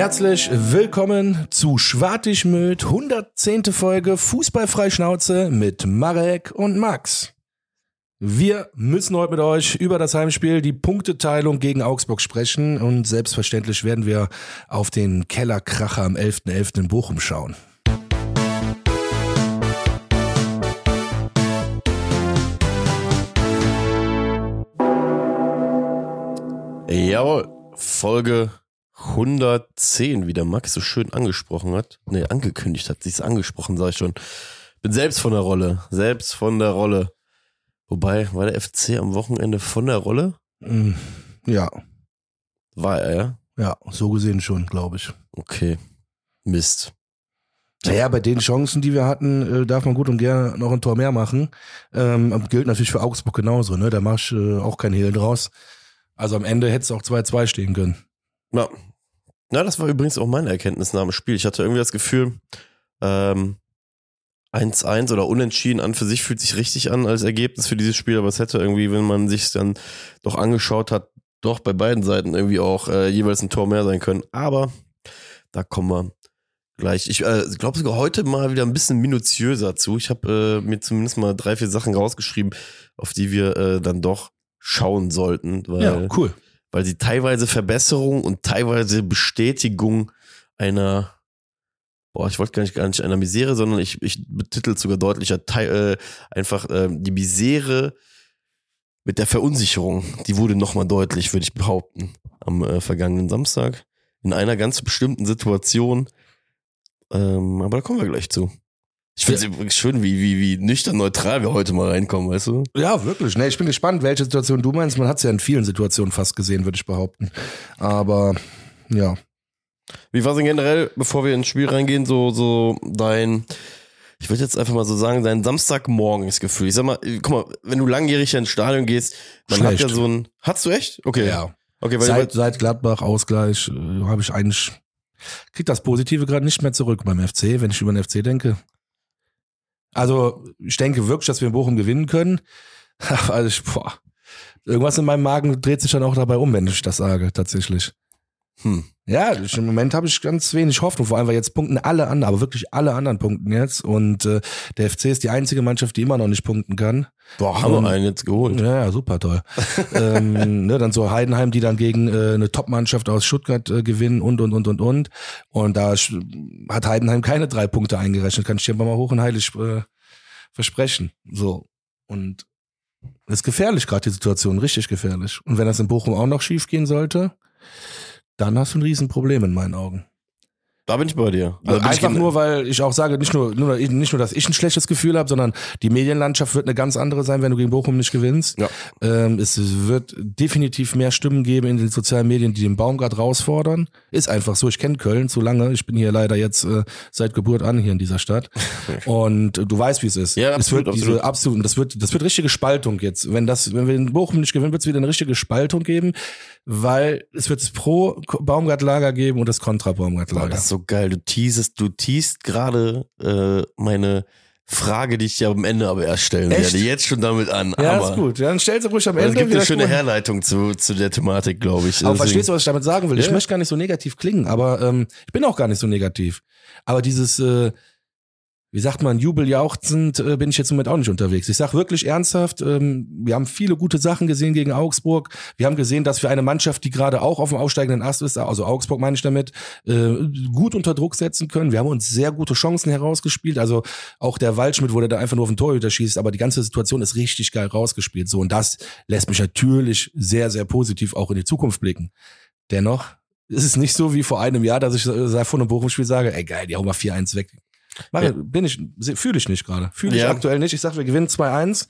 Herzlich willkommen zu Schwartigmüt, 110. Folge Fußballfreischnauze mit Marek und Max. Wir müssen heute mit euch über das Heimspiel, die Punkteteilung gegen Augsburg sprechen und selbstverständlich werden wir auf den Kellerkracher am 11.11. .11. in Bochum schauen. Jawohl, Folge 110, wie der Max so schön angesprochen hat. Nee, angekündigt hat, sie ist angesprochen, sag ich schon. Bin selbst von der Rolle, selbst von der Rolle. Wobei, war der FC am Wochenende von der Rolle? Mm, Ja, War er, ja? ja, so gesehen schon, glaube ich. Okay. Mist. Naja, bei den Chancen, die wir hatten, äh, darf man gut und gerne noch ein Tor mehr machen. Ähm, gilt natürlich für Augsburg genauso, ne? Da machst du äh, auch kein Hehl draus. Also am Ende hätte es auch 2-2 stehen können. Ja. Na, das war übrigens auch meine Erkenntnis nach dem Spiel. Ich hatte irgendwie das Gefühl, ähm, 1-1 oder unentschieden an für sich fühlt sich richtig an als Ergebnis für dieses Spiel, aber es hätte irgendwie, wenn man sich dann doch angeschaut hat, doch bei beiden Seiten irgendwie auch äh, jeweils ein Tor mehr sein können. Aber da kommen wir gleich. Ich äh, glaube sogar heute mal wieder ein bisschen minutiöser zu. Ich habe äh, mir zumindest mal drei, vier Sachen rausgeschrieben, auf die wir äh, dann doch schauen sollten, weil Ja, cool. Weil sie teilweise Verbesserung und teilweise Bestätigung einer, boah, ich wollte gar nicht, gar nicht einer Misere, sondern ich, ich betitel sogar deutlicher, teil, äh, einfach äh, die Misere mit der Verunsicherung, die wurde nochmal deutlich, würde ich behaupten, am äh, vergangenen Samstag. In einer ganz bestimmten Situation. Ähm, aber da kommen wir gleich zu. Ich finde es übrigens schön, wie, wie, wie nüchtern neutral wir heute mal reinkommen, weißt du? Ja, wirklich. Ne, ich bin gespannt, welche Situation du meinst. Man hat es ja in vielen Situationen fast gesehen, würde ich behaupten. Aber ja. Wie war es denn generell, bevor wir ins Spiel reingehen, so, so dein, ich würde jetzt einfach mal so sagen, dein Samstagmorgensgefühl? Ich sag mal, guck mal, wenn du langjährig ins Stadion gehst, man Schlecht. hat ja so ein, hast du echt? Okay. Ja. Okay, weil, Seit, seit Gladbach Ausgleich äh, habe ich eigentlich krieg das Positive gerade nicht mehr zurück beim FC, wenn ich über den FC denke. Also ich denke wirklich, dass wir in Bochum gewinnen können. Also ich, boah, irgendwas in meinem Magen dreht sich dann auch dabei um, wenn ich das sage, tatsächlich. Hm. Ja, ich, im Moment habe ich ganz wenig Hoffnung, vor allem weil jetzt punkten alle anderen, aber wirklich alle anderen punkten jetzt und äh, der FC ist die einzige Mannschaft, die immer noch nicht punkten kann. Boah, haben Ähm, wir einen jetzt geholt. Ja, ja, super toll. ähm, ne, dann so Heidenheim, die dann gegen äh, eine Top-Mannschaft aus Stuttgart äh, gewinnen und, und, und, und, und. Und da hat Heidenheim keine drei Punkte eingerechnet, kann ich dir aber mal hoch und heilig äh, versprechen. So. Und ist gefährlich gerade die Situation, richtig gefährlich. Und wenn das in Bochum auch noch schief gehen sollte, dann hast du ein Riesenproblem in meinen Augen. Da bin ich bei dir. Also Einfach nur, weil ich auch sage, nicht nur, nur, nicht nur, dass ich ein schlechtes Gefühl habe, sondern die Medienlandschaft wird eine ganz andere sein, wenn du gegen Bochum nicht gewinnst. Ja. Ähm, es wird definitiv mehr Stimmen geben in den sozialen Medien, die den Baumgart herausfordern. Ist einfach so. Ich kenne Köln zu lange. Ich bin hier leider jetzt äh, seit Geburt an hier in dieser Stadt. Und äh, du weißt, wie es ist. Ja, es absolut, wird absolut. diese absolut, das wird, das wird richtige Spaltung jetzt. Wenn das, wenn wir in Bochum nicht gewinnen, wird es wieder eine richtige Spaltung geben, weil es wird das pro Baumgart-Lager geben und das kontra Boah, Baumgart-Lager. das ist so geil. Du teasest, du teast gerade äh, meine Frage, die ich dir am Ende aber erst stellen Echt? werde. Jetzt schon damit an. Ja, aber ist gut. Ja, dann stellst du ruhig am Ende. Es gibt eine schöne. Herleitung zu, zu der Thematik, glaube ich. Aber Deswegen- verstehst du, was ich damit sagen will? Ich Ja. möchte gar nicht so negativ klingen, aber ähm, ich bin auch gar nicht so negativ. Aber dieses, äh, wie sagt man, jubeljauchzend äh, bin ich jetzt im Moment auch nicht unterwegs. Ich sag wirklich ernsthaft, ähm, wir haben viele gute Sachen gesehen gegen Augsburg. Wir haben gesehen, dass wir eine Mannschaft, die gerade auch auf dem aufsteigenden Ast ist, also Augsburg meine ich damit, äh, gut unter Druck setzen können. Wir haben uns sehr gute Chancen herausgespielt. Also auch der Waldschmidt wurde da einfach nur auf den Torhüter schießt, aber die ganze Situation ist richtig geil rausgespielt. So und das lässt mich natürlich sehr, sehr positiv auch in die Zukunft blicken. Dennoch ist es nicht so wie vor einem Jahr, dass ich äh, vor einem Bochum-Spiel sage, ey geil, die hauen mal 4-1 weg. Mach, Ja. Bin ich, fühle ich nicht gerade. Fühle ich Ja. aktuell nicht. Ich sag, wir gewinnen 2-1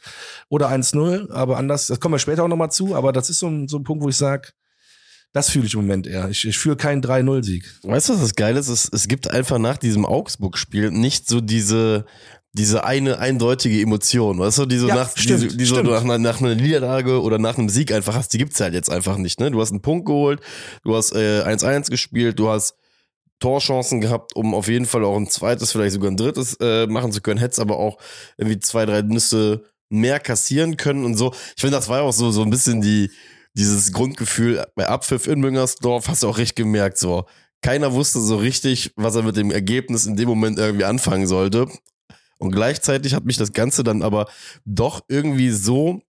oder 1-0, aber anders, das kommen wir später auch nochmal zu, aber das ist so ein, so ein Punkt, wo ich sag, das fühle ich im Moment eher. Ich, ich fühle keinen 3-0-Sieg. Weißt du, was das Geile ist? Es, es gibt einfach nach diesem Augsburg-Spiel nicht so diese, diese eine eindeutige Emotion, weißt du, die so Ja, nach, stimmt, die, die so nach, einer, nach einer Niederlage oder nach einem Sieg einfach hast, die gibt's halt jetzt einfach nicht, ne? Du hast einen Punkt geholt, du hast äh, 1-1 gespielt, du hast Torchancen gehabt, um auf jeden Fall auch ein zweites, vielleicht sogar ein drittes äh, machen zu können, hättest aber auch irgendwie zwei, drei Nüsse mehr kassieren können und so. Ich finde, das war auch so, so ein bisschen die, dieses Grundgefühl bei Abpfiff in Müngersdorf, hast du auch recht gemerkt, so, keiner wusste so richtig, was er mit dem Ergebnis in dem Moment irgendwie anfangen sollte. Und gleichzeitig hat mich das Ganze dann aber doch irgendwie so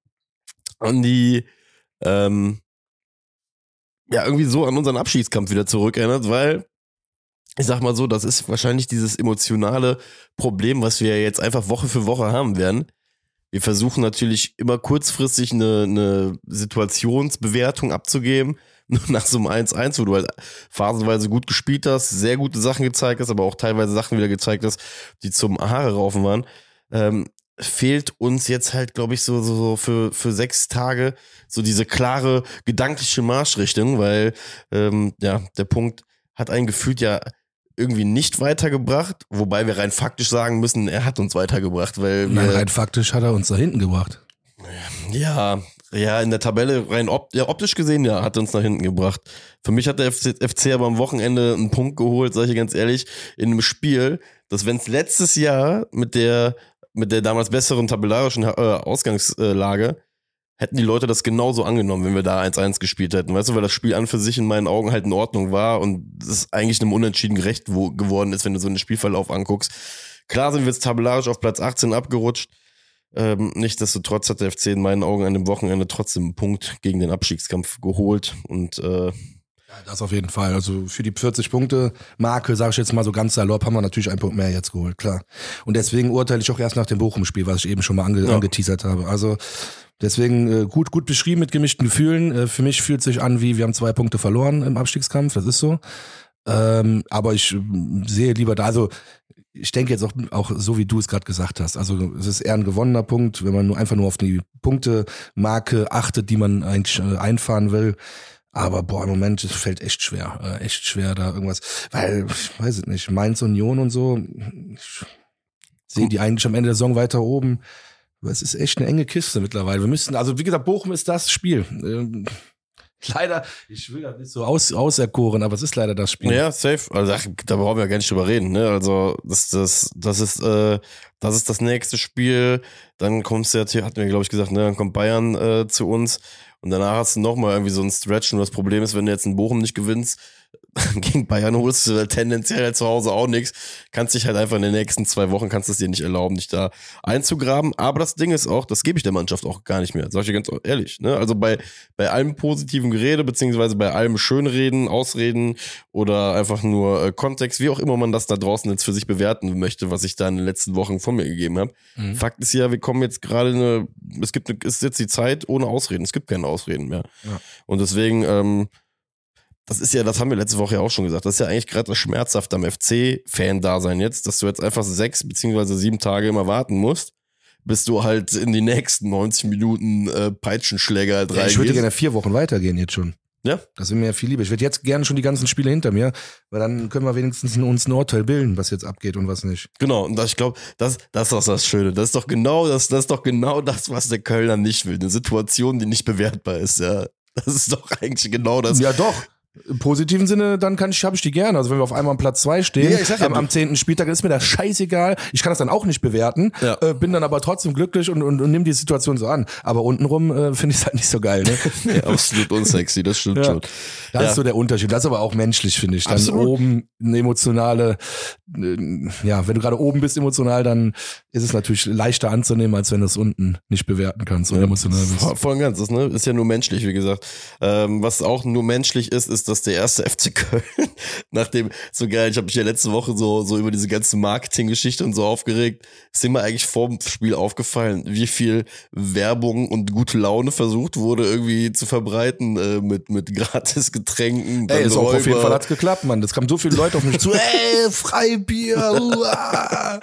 an die, ähm, ja, irgendwie so an unseren Abschiedskampf wieder zurückerinnert, weil ich sag mal so, das ist wahrscheinlich dieses emotionale Problem, was wir jetzt einfach Woche für Woche haben werden. Wir versuchen natürlich immer kurzfristig eine, eine Situationsbewertung abzugeben. Nach so einem 1-1, wo du halt phasenweise gut gespielt hast, sehr gute Sachen gezeigt hast, aber auch teilweise Sachen wieder gezeigt hast, die zum Haare raufen waren. Ähm, fehlt uns jetzt halt, glaube ich, so, so, so für, für sechs Tage so diese klare gedankliche Marschrichtung, weil ähm, ja, der Punkt hat einen gefühlt ja irgendwie nicht weitergebracht, wobei wir rein faktisch sagen müssen, er hat uns weitergebracht, weil wir, Nein, rein faktisch hat er uns da hinten gebracht. ja, ja, in der Tabelle rein op ja, optisch gesehen, ja, hat er uns nach hinten gebracht. Für mich hat der FC, FC aber am Wochenende einen Punkt geholt, sage ich ganz ehrlich, in einem Spiel, dass wenn es letztes Jahr mit der mit der damals besseren tabellarischen äh, Ausgangslage hätten die Leute das genauso angenommen, wenn wir da 1-1 gespielt hätten. Weißt du, weil das Spiel an für sich in meinen Augen halt in Ordnung war und es eigentlich einem Unentschieden gerecht wo, geworden ist, wenn du so einen Spielverlauf anguckst. Klar sind wir jetzt tabellarisch auf Platz 18 abgerutscht. Ähm, Nichtsdestotrotz hat der FC in meinen Augen an dem Wochenende trotzdem einen Punkt gegen den Abstiegskampf geholt und äh, Ja, das auf jeden Fall. Also für die 40 Punkte Marke, sage ich jetzt mal so ganz salopp, haben wir natürlich einen Punkt mehr jetzt geholt, klar. Und deswegen urteile ich auch erst nach dem Bochum-Spiel, was ich eben schon mal ange Ja. angeteasert habe. Also deswegen äh, gut, gut beschrieben mit gemischten Gefühlen. Äh, für mich fühlt sich an wie, wir haben zwei Punkte verloren im Abstiegskampf, das ist so. Ähm, aber ich ähm, sehe lieber da, also ich denke jetzt auch, auch so, wie du es gerade gesagt hast. Also es ist eher ein gewonnener Punkt, wenn man nur einfach nur auf die Punkte-Marke achtet, die man eigentlich äh, einfahren will. Aber boah, im Moment es fällt echt schwer, äh, echt schwer da irgendwas, weil ich weiß es nicht, Mainz Union und so, ich sehe die eigentlich am Ende der Saison weiter oben. Aber es ist echt eine enge Kiste mittlerweile. Wir müssen, also wie gesagt, Bochum ist das Spiel. Ähm, leider, ich will das nicht so aus, auserkoren, aber es ist leider das Spiel. Ja, safe. Also ach, da brauchen wir gar nicht drüber reden. Ne? Also das, das, das ist, äh, das ist das nächste Spiel. Dann kommst du ja, hatten wir glaube ich gesagt, ne, dann kommt Bayern äh, zu uns und danach hast du noch mal irgendwie so einen Stretch. Und das Problem ist, wenn du jetzt in Bochum nicht gewinnst, gegen Bayern holst du tendenziell halt zu Hause auch nichts. Kannst dich halt einfach in den nächsten zwei Wochen kannst es dir nicht erlauben, dich da einzugraben. Aber das Ding ist auch, das gebe ich der Mannschaft auch gar nicht mehr. Sag ich dir ganz ehrlich. Ne? Also bei, bei allem positiven Gerede, beziehungsweise bei allem Schönreden, Ausreden oder einfach nur äh, Kontext, wie auch immer man das da draußen jetzt für sich bewerten möchte, was ich da in den letzten Wochen von mir gegeben habe. Mhm. Fakt ist ja, wir kommen jetzt gerade eine, es gibt eine, es ist jetzt die Zeit ohne Ausreden. Es gibt keine Ausreden mehr. Ja. Und deswegen, ähm, das ist ja, das haben wir letzte Woche ja auch schon gesagt, das ist ja eigentlich gerade das Schmerzhafte am FC-Fan-Dasein jetzt, dass du jetzt einfach sechs beziehungsweise sieben Tage immer warten musst, bis du halt in die nächsten 90 Minuten äh, Peitschenschläger halt Ja, ich würde gerne vier Wochen weitergehen jetzt schon. Ja? Das sind mir ja viel lieber. Ich würde jetzt gerne schon die ganzen Spiele hinter mir, weil dann können wir wenigstens uns ein Urteil bilden, was jetzt abgeht und was nicht. Genau, und das, ich glaube, das, das ist doch das Schöne. Das ist doch genau das, das ist doch genau das, was der Kölner nicht will. Eine Situation, die nicht bewertbar ist, ja. Das ist doch eigentlich genau das. ja, doch. Im positiven Sinne, dann kann ich, habe ich die gerne. Also wenn wir auf einmal am Platz zwei stehen, Ja, am, zehnten Spieltag ist mir das scheißegal. Ich kann das dann auch nicht bewerten, Ja. äh, bin dann aber trotzdem glücklich und, und, und nimm die Situation so an. Aber untenrum äh, finde ich es halt nicht so geil. Ne? Ja, absolut unsexy, das stimmt Ja. schon. Das ist so der Unterschied. Das ist aber auch menschlich, finde ich. Dann Absolut. oben eine emotionale, äh, ja, wenn du gerade oben bist emotional, dann ist es natürlich leichter anzunehmen, als wenn du es unten nicht bewerten kannst und emotional bist. Voll, voll und ganz, das ne, ist ja nur menschlich, wie gesagt. Ähm, was auch nur menschlich ist, ist, dass der erste FC Köln, nachdem, so geil, ich habe mich ja letzte Woche so, so über diese ganze Marketinggeschichte und so aufgeregt, ist mir eigentlich vor dem Spiel aufgefallen, wie viel Werbung und gute Laune versucht wurde, irgendwie zu verbreiten äh, mit, mit gratis Getränken. Ey, ist auch auf jeden. Fall hat's geklappt, Mann. Das kamen so viele Leute auf mich zu. Ey, Freibier. uah.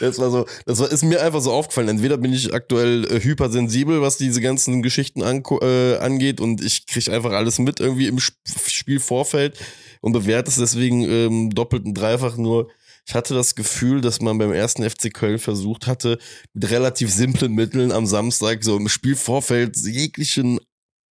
Das war so, das war, ist mir einfach so aufgefallen. Entweder bin ich aktuell äh, hypersensibel, was diese ganzen Geschichten anko- äh, angeht und ich krieg einfach alles mit irgendwie im Sp Spielvorfeld und bewerte es deswegen ähm, doppelt und dreifach nur. Ich hatte das Gefühl, dass man beim ersten FC Köln versucht hatte, mit relativ simplen Mitteln am Samstag so im Spielvorfeld jeglichen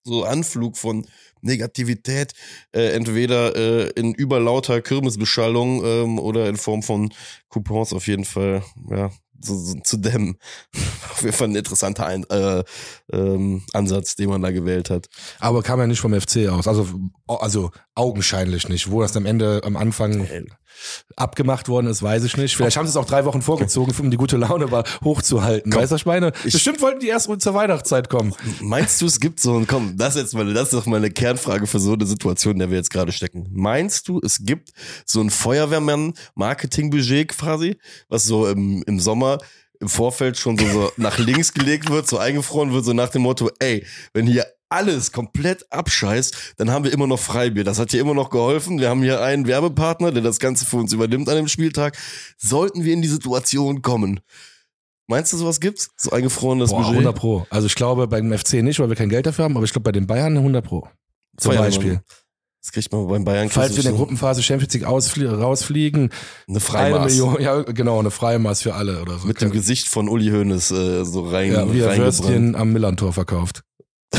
so Anflug von Negativität äh, entweder äh, in überlauter Kirmesbeschallung ähm, oder in Form von Coupons auf jeden Fall ja so, so, zu dämmen. auf jeden Fall ein interessanter Ein äh, ähm, Ansatz, den man da gewählt hat. Aber kam ja nicht vom FC aus. Also, also Augenscheinlich nicht. Wo das am Ende, am Anfang abgemacht worden ist, weiß ich nicht. Vielleicht haben sie es auch drei Wochen vorgezogen, um die gute Laune aber hochzuhalten. Weißt du, ich meine? Bestimmt wollten die erst zur Weihnachtszeit kommen. Meinst du, es gibt so ein, komm, das ist jetzt mal, das ist doch mal eine Kernfrage für so eine Situation, in der wir jetzt gerade stecken. Meinst du, es gibt so ein Feuerwehrmann-Marketingbudget quasi, was so im, im Sommer im Vorfeld schon so, so nach links gelegt wird, so eingefroren wird, so nach dem Motto, ey, wenn hier alles komplett abscheißt, dann haben wir immer noch Freibier. Das hat hier immer noch geholfen. Wir haben hier einen Werbepartner, der das Ganze für uns übernimmt an dem Spieltag. Sollten wir in die Situation kommen, Meinst du, sowas gibt's? So eingefrorenes Boah, Budget? 100 Pro. Also ich glaube beim FC nicht, weil wir kein Geld dafür haben, aber ich glaube bei den Bayern 100 Pro. Zum Feuerwehrmann. Beispiel. Das kriegt man beim Bayern. Falls wir in der Gruppenphase Champions League rausfliegen, eine Freimaß. Million, ja genau, eine Freimaß für alle oder so. Mit dem Gesicht von Uli Hoeneß äh, so rein, ja, wie er. Würstchen am Millantor verkauft.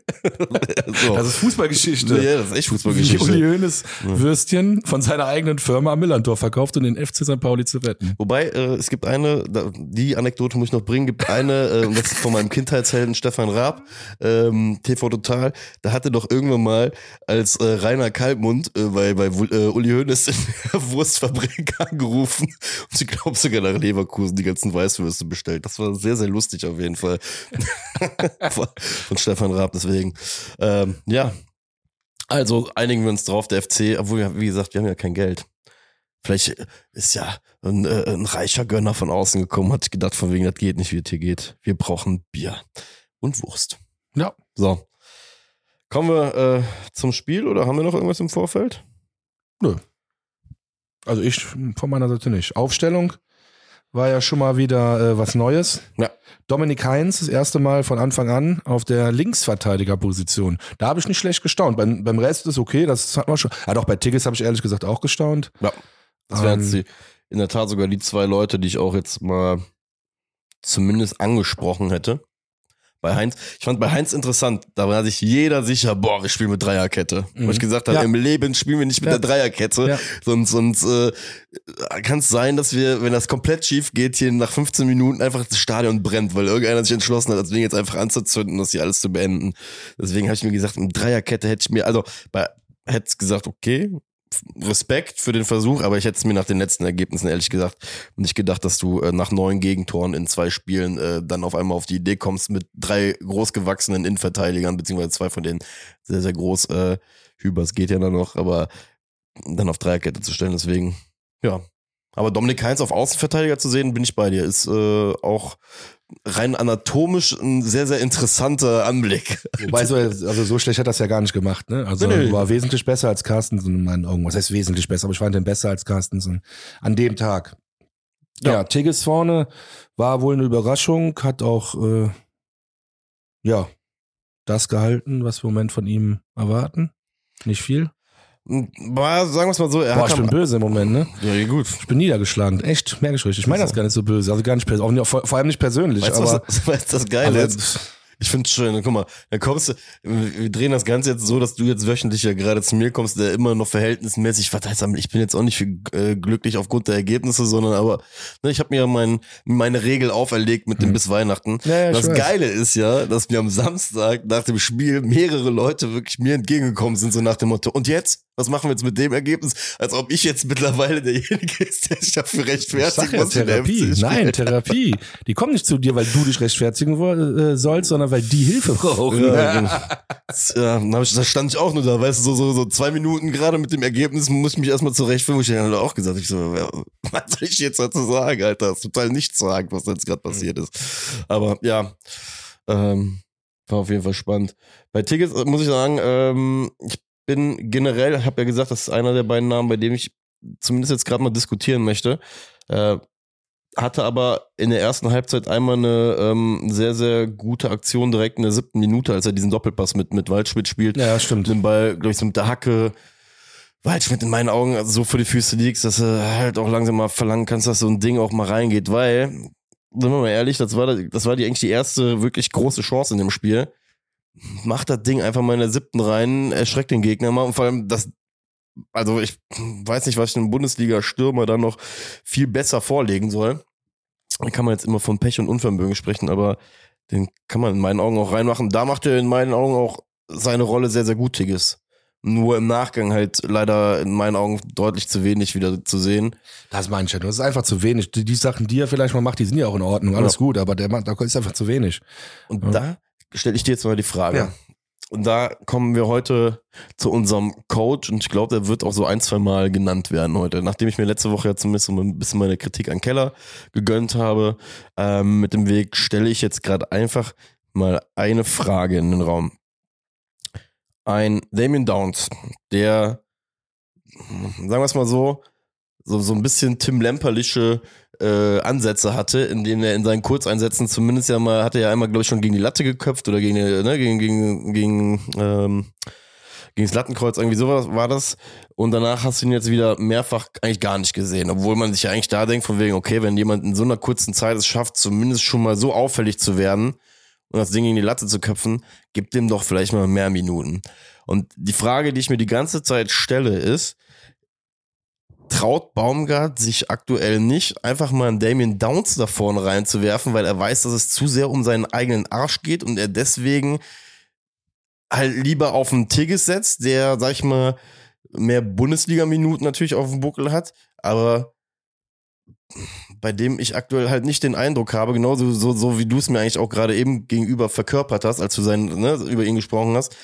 so. Das ist Fußballgeschichte. ja, das ist echt Wie Uli Fußballgeschichte. Hoeneß Würstchen von seiner eigenen Firma am Millantor verkauft, um den FC St. Pauli zu retten. Wobei, äh, es gibt eine, die Anekdote muss ich noch bringen, gibt eine, äh, und das ist von meinem Kindheitshelden Stefan Raab, ähm, TV Total, da hatte doch irgendwann mal als äh, Rainer Kalbmund äh, bei, bei äh, Uli Hoeneß in der Wurstfabrik angerufen und ich glaube sogar nach Leverkusen die ganzen Weißwürste bestellt. Das war sehr, sehr lustig auf jeden Fall. von Stefan Raab, deswegen. Ähm, ja. Also einigen wir uns drauf, der FC, obwohl wir, wie gesagt, wir haben ja kein Geld. Vielleicht ist ja ein, äh, ein reicher Gönner von außen gekommen, hat gedacht, von wegen, das geht nicht, wie es hier geht. Wir brauchen Bier und Wurst. Ja. So. Kommen wir äh, zum Spiel oder haben wir noch irgendwas im Vorfeld? Also ich von meiner Seite nicht. Aufstellung war ja schon mal wieder äh, was Neues. Ja. Dominik Heinz das erste Mal von Anfang an auf der Linksverteidigerposition. Da habe ich nicht schlecht gestaunt. Beim, beim Rest ist okay, das hat man schon. Ja, doch bei Tigges habe ich ehrlich gesagt auch gestaunt. Ja. Das wären Ähm, in der Tat sogar die zwei Leute, die ich auch jetzt mal zumindest angesprochen hätte. Bei Heinz, ich fand bei Heinz interessant, da war sich jeder sicher, boah, wir spielen mit Dreierkette. Wo Mhm. ich gesagt habe, Ja. im Leben spielen wir nicht mit Ja. der Dreierkette. Ja. Sonst, sonst äh, kann es sein, dass wir, wenn das komplett schief geht, hier nach 15 Minuten einfach das Stadion brennt, weil irgendeiner sich entschlossen hat, das Ding jetzt einfach anzuzünden das hier alles zu beenden. Deswegen habe ich mir gesagt, mit Dreierkette hätte ich mir, also bei hätte gesagt, okay, Respekt für den Versuch, aber ich hätte es mir nach den letzten Ergebnissen ehrlich gesagt nicht gedacht, dass du äh, nach neun Gegentoren in zwei Spielen äh, dann auf einmal auf die Idee kommst, mit drei großgewachsenen Innenverteidigern, beziehungsweise zwei von denen sehr, sehr groß, äh, Hübers geht ja dann noch, aber dann auf Dreierkette zu stellen, deswegen, ja. Aber Dominik Heinz auf Außenverteidiger zu sehen, bin ich bei dir, ist äh, auch rein anatomisch ein sehr, sehr interessanter Anblick. Wobei so, also so schlecht hat das ja gar nicht gemacht, ne? Also Nee, nee. war wesentlich besser als Carstensen in meinen Augen. Was heißt wesentlich besser, aber ich fand den besser als Carstensen an dem Tag. Ja, Ja. Tigges vorne war wohl eine Überraschung, hat auch äh, ja das gehalten, was wir im Moment von ihm erwarten. Nicht viel. War, sagen wir es mal so, er Boah, ich bin böse im Moment, ne? ja, gut. Ich bin niedergeschlagen. Echt, merke ich richtig. Ich meine das gar nicht so böse. Also gar nicht persönlich, vor, vor allem nicht persönlich. Weißt aber, was, was das Geile aber ist? Ich finde es schön. Guck mal, dann kommst du, wir drehen das Ganze jetzt so, dass du jetzt wöchentlich ja gerade zu mir kommst, der immer noch verhältnismäßig, was heißt, ich bin jetzt auch nicht viel, äh, glücklich aufgrund der Ergebnisse, sondern aber ne, ich habe mir mein, meine Regel auferlegt mit dem Mhm. bis Weihnachten. Ja, ja, das. Geile ist ja, dass mir am Samstag nach dem Spiel mehrere Leute wirklich mir entgegengekommen sind, so nach dem Motto, und jetzt? Was machen wir jetzt mit dem Ergebnis? Als ob ich jetzt mittlerweile derjenige ist, der sich dafür Ich rechtfertigt, sag ja Therapie. Nein, Therapie. Die kommen nicht zu dir, weil du dich rechtfertigen äh, sollst, sondern weil die Hilfe brauchen. Ja, genau. ja, dann hab ich, da stand ich auch nur da, weißt du, so, so, so zwei Minuten gerade mit dem Ergebnis muss ich mich erstmal zurechtfinden. Ich habe auch gesagt, ich so, was soll ich jetzt dazu sagen, Alter? Das ist total nichts sagen, was jetzt gerade passiert ist. Aber ja, ähm, war auf jeden Fall spannend. Bei Tickets äh, muss ich sagen, ähm, ich bin generell, habe ja gesagt, das ist einer der beiden Namen, bei dem ich zumindest jetzt gerade mal diskutieren möchte. Äh, hatte aber in der ersten Halbzeit einmal eine ähm, sehr, sehr gute Aktion direkt in der siebten Minute, als er diesen Doppelpass mit, mit Waldschmidt spielt. Ja, stimmt. Den Ball, glaube ich, so mit der Hacke. Waldschmidt in meinen Augen also so vor die Füße liegst, dass du halt auch langsam mal verlangen kannst, dass so ein Ding auch mal reingeht, weil, sind wir mal ehrlich, das war, das war die eigentlich die erste wirklich große Chance in dem Spiel. Macht das Ding einfach mal in der siebten rein, erschreckt den Gegner mal und vor allem das, also ich weiß nicht, was ich einem Bundesliga-Stürmer dann noch viel besser vorlegen soll. Da kann man jetzt immer von Pech und Unvermögen sprechen, aber den kann man in meinen Augen auch reinmachen. Da macht er in meinen Augen auch seine Rolle sehr, sehr gut, Tigges. Nur im Nachgang halt leider in meinen Augen deutlich zu wenig wieder zu sehen. Das meine ich ja. Das ist einfach zu wenig. Die, die Sachen, die er vielleicht mal macht, die sind ja auch in Ordnung. Alles Ja. gut, aber der macht, da ist einfach zu wenig. Und Ja. da stelle ich dir jetzt mal die Frage. Ja. Und da kommen wir heute zu unserem Coach und ich glaube, der wird auch so ein, zwei Mal genannt werden heute. Nachdem ich mir letzte Woche ja zumindest so ein bisschen meine Kritik an Keller gegönnt habe, ähm, mit dem Weg stelle ich jetzt gerade einfach mal eine Frage in den Raum. Ein Damien Downs, der, sagen wir es mal so, so, so ein bisschen Tim Lemperlische äh, Ansätze hatte, in denen er in seinen Kurzeinsätzen zumindest ja mal, hatte er ja einmal, glaube ich, schon gegen die Latte geköpft oder gegen, die, ne, gegen, gegen, gegen, ähm, gegen das Lattenkreuz, irgendwie sowas war das. Und danach hast du ihn jetzt wieder mehrfach eigentlich gar nicht gesehen, obwohl man sich ja eigentlich da denkt, von wegen, okay, wenn jemand in so einer kurzen Zeit es schafft, zumindest schon mal so auffällig zu werden und das Ding gegen die Latte zu köpfen, gibt dem doch vielleicht mal mehr Minuten. Und die Frage, die ich mir die ganze Zeit stelle, ist, traut Baumgart sich aktuell nicht, einfach mal einen Damien Downs da vorne reinzuwerfen, weil er weiß, dass es zu sehr um seinen eigenen Arsch geht und er deswegen halt lieber auf einen Tigges setzt, der, sag ich mal, mehr Bundesliga-Minuten natürlich auf dem Buckel hat, aber bei dem ich aktuell halt nicht den Eindruck habe, genauso so, so wie du es mir eigentlich auch gerade eben gegenüber verkörpert hast, als du sein, ne, über ihn gesprochen hast,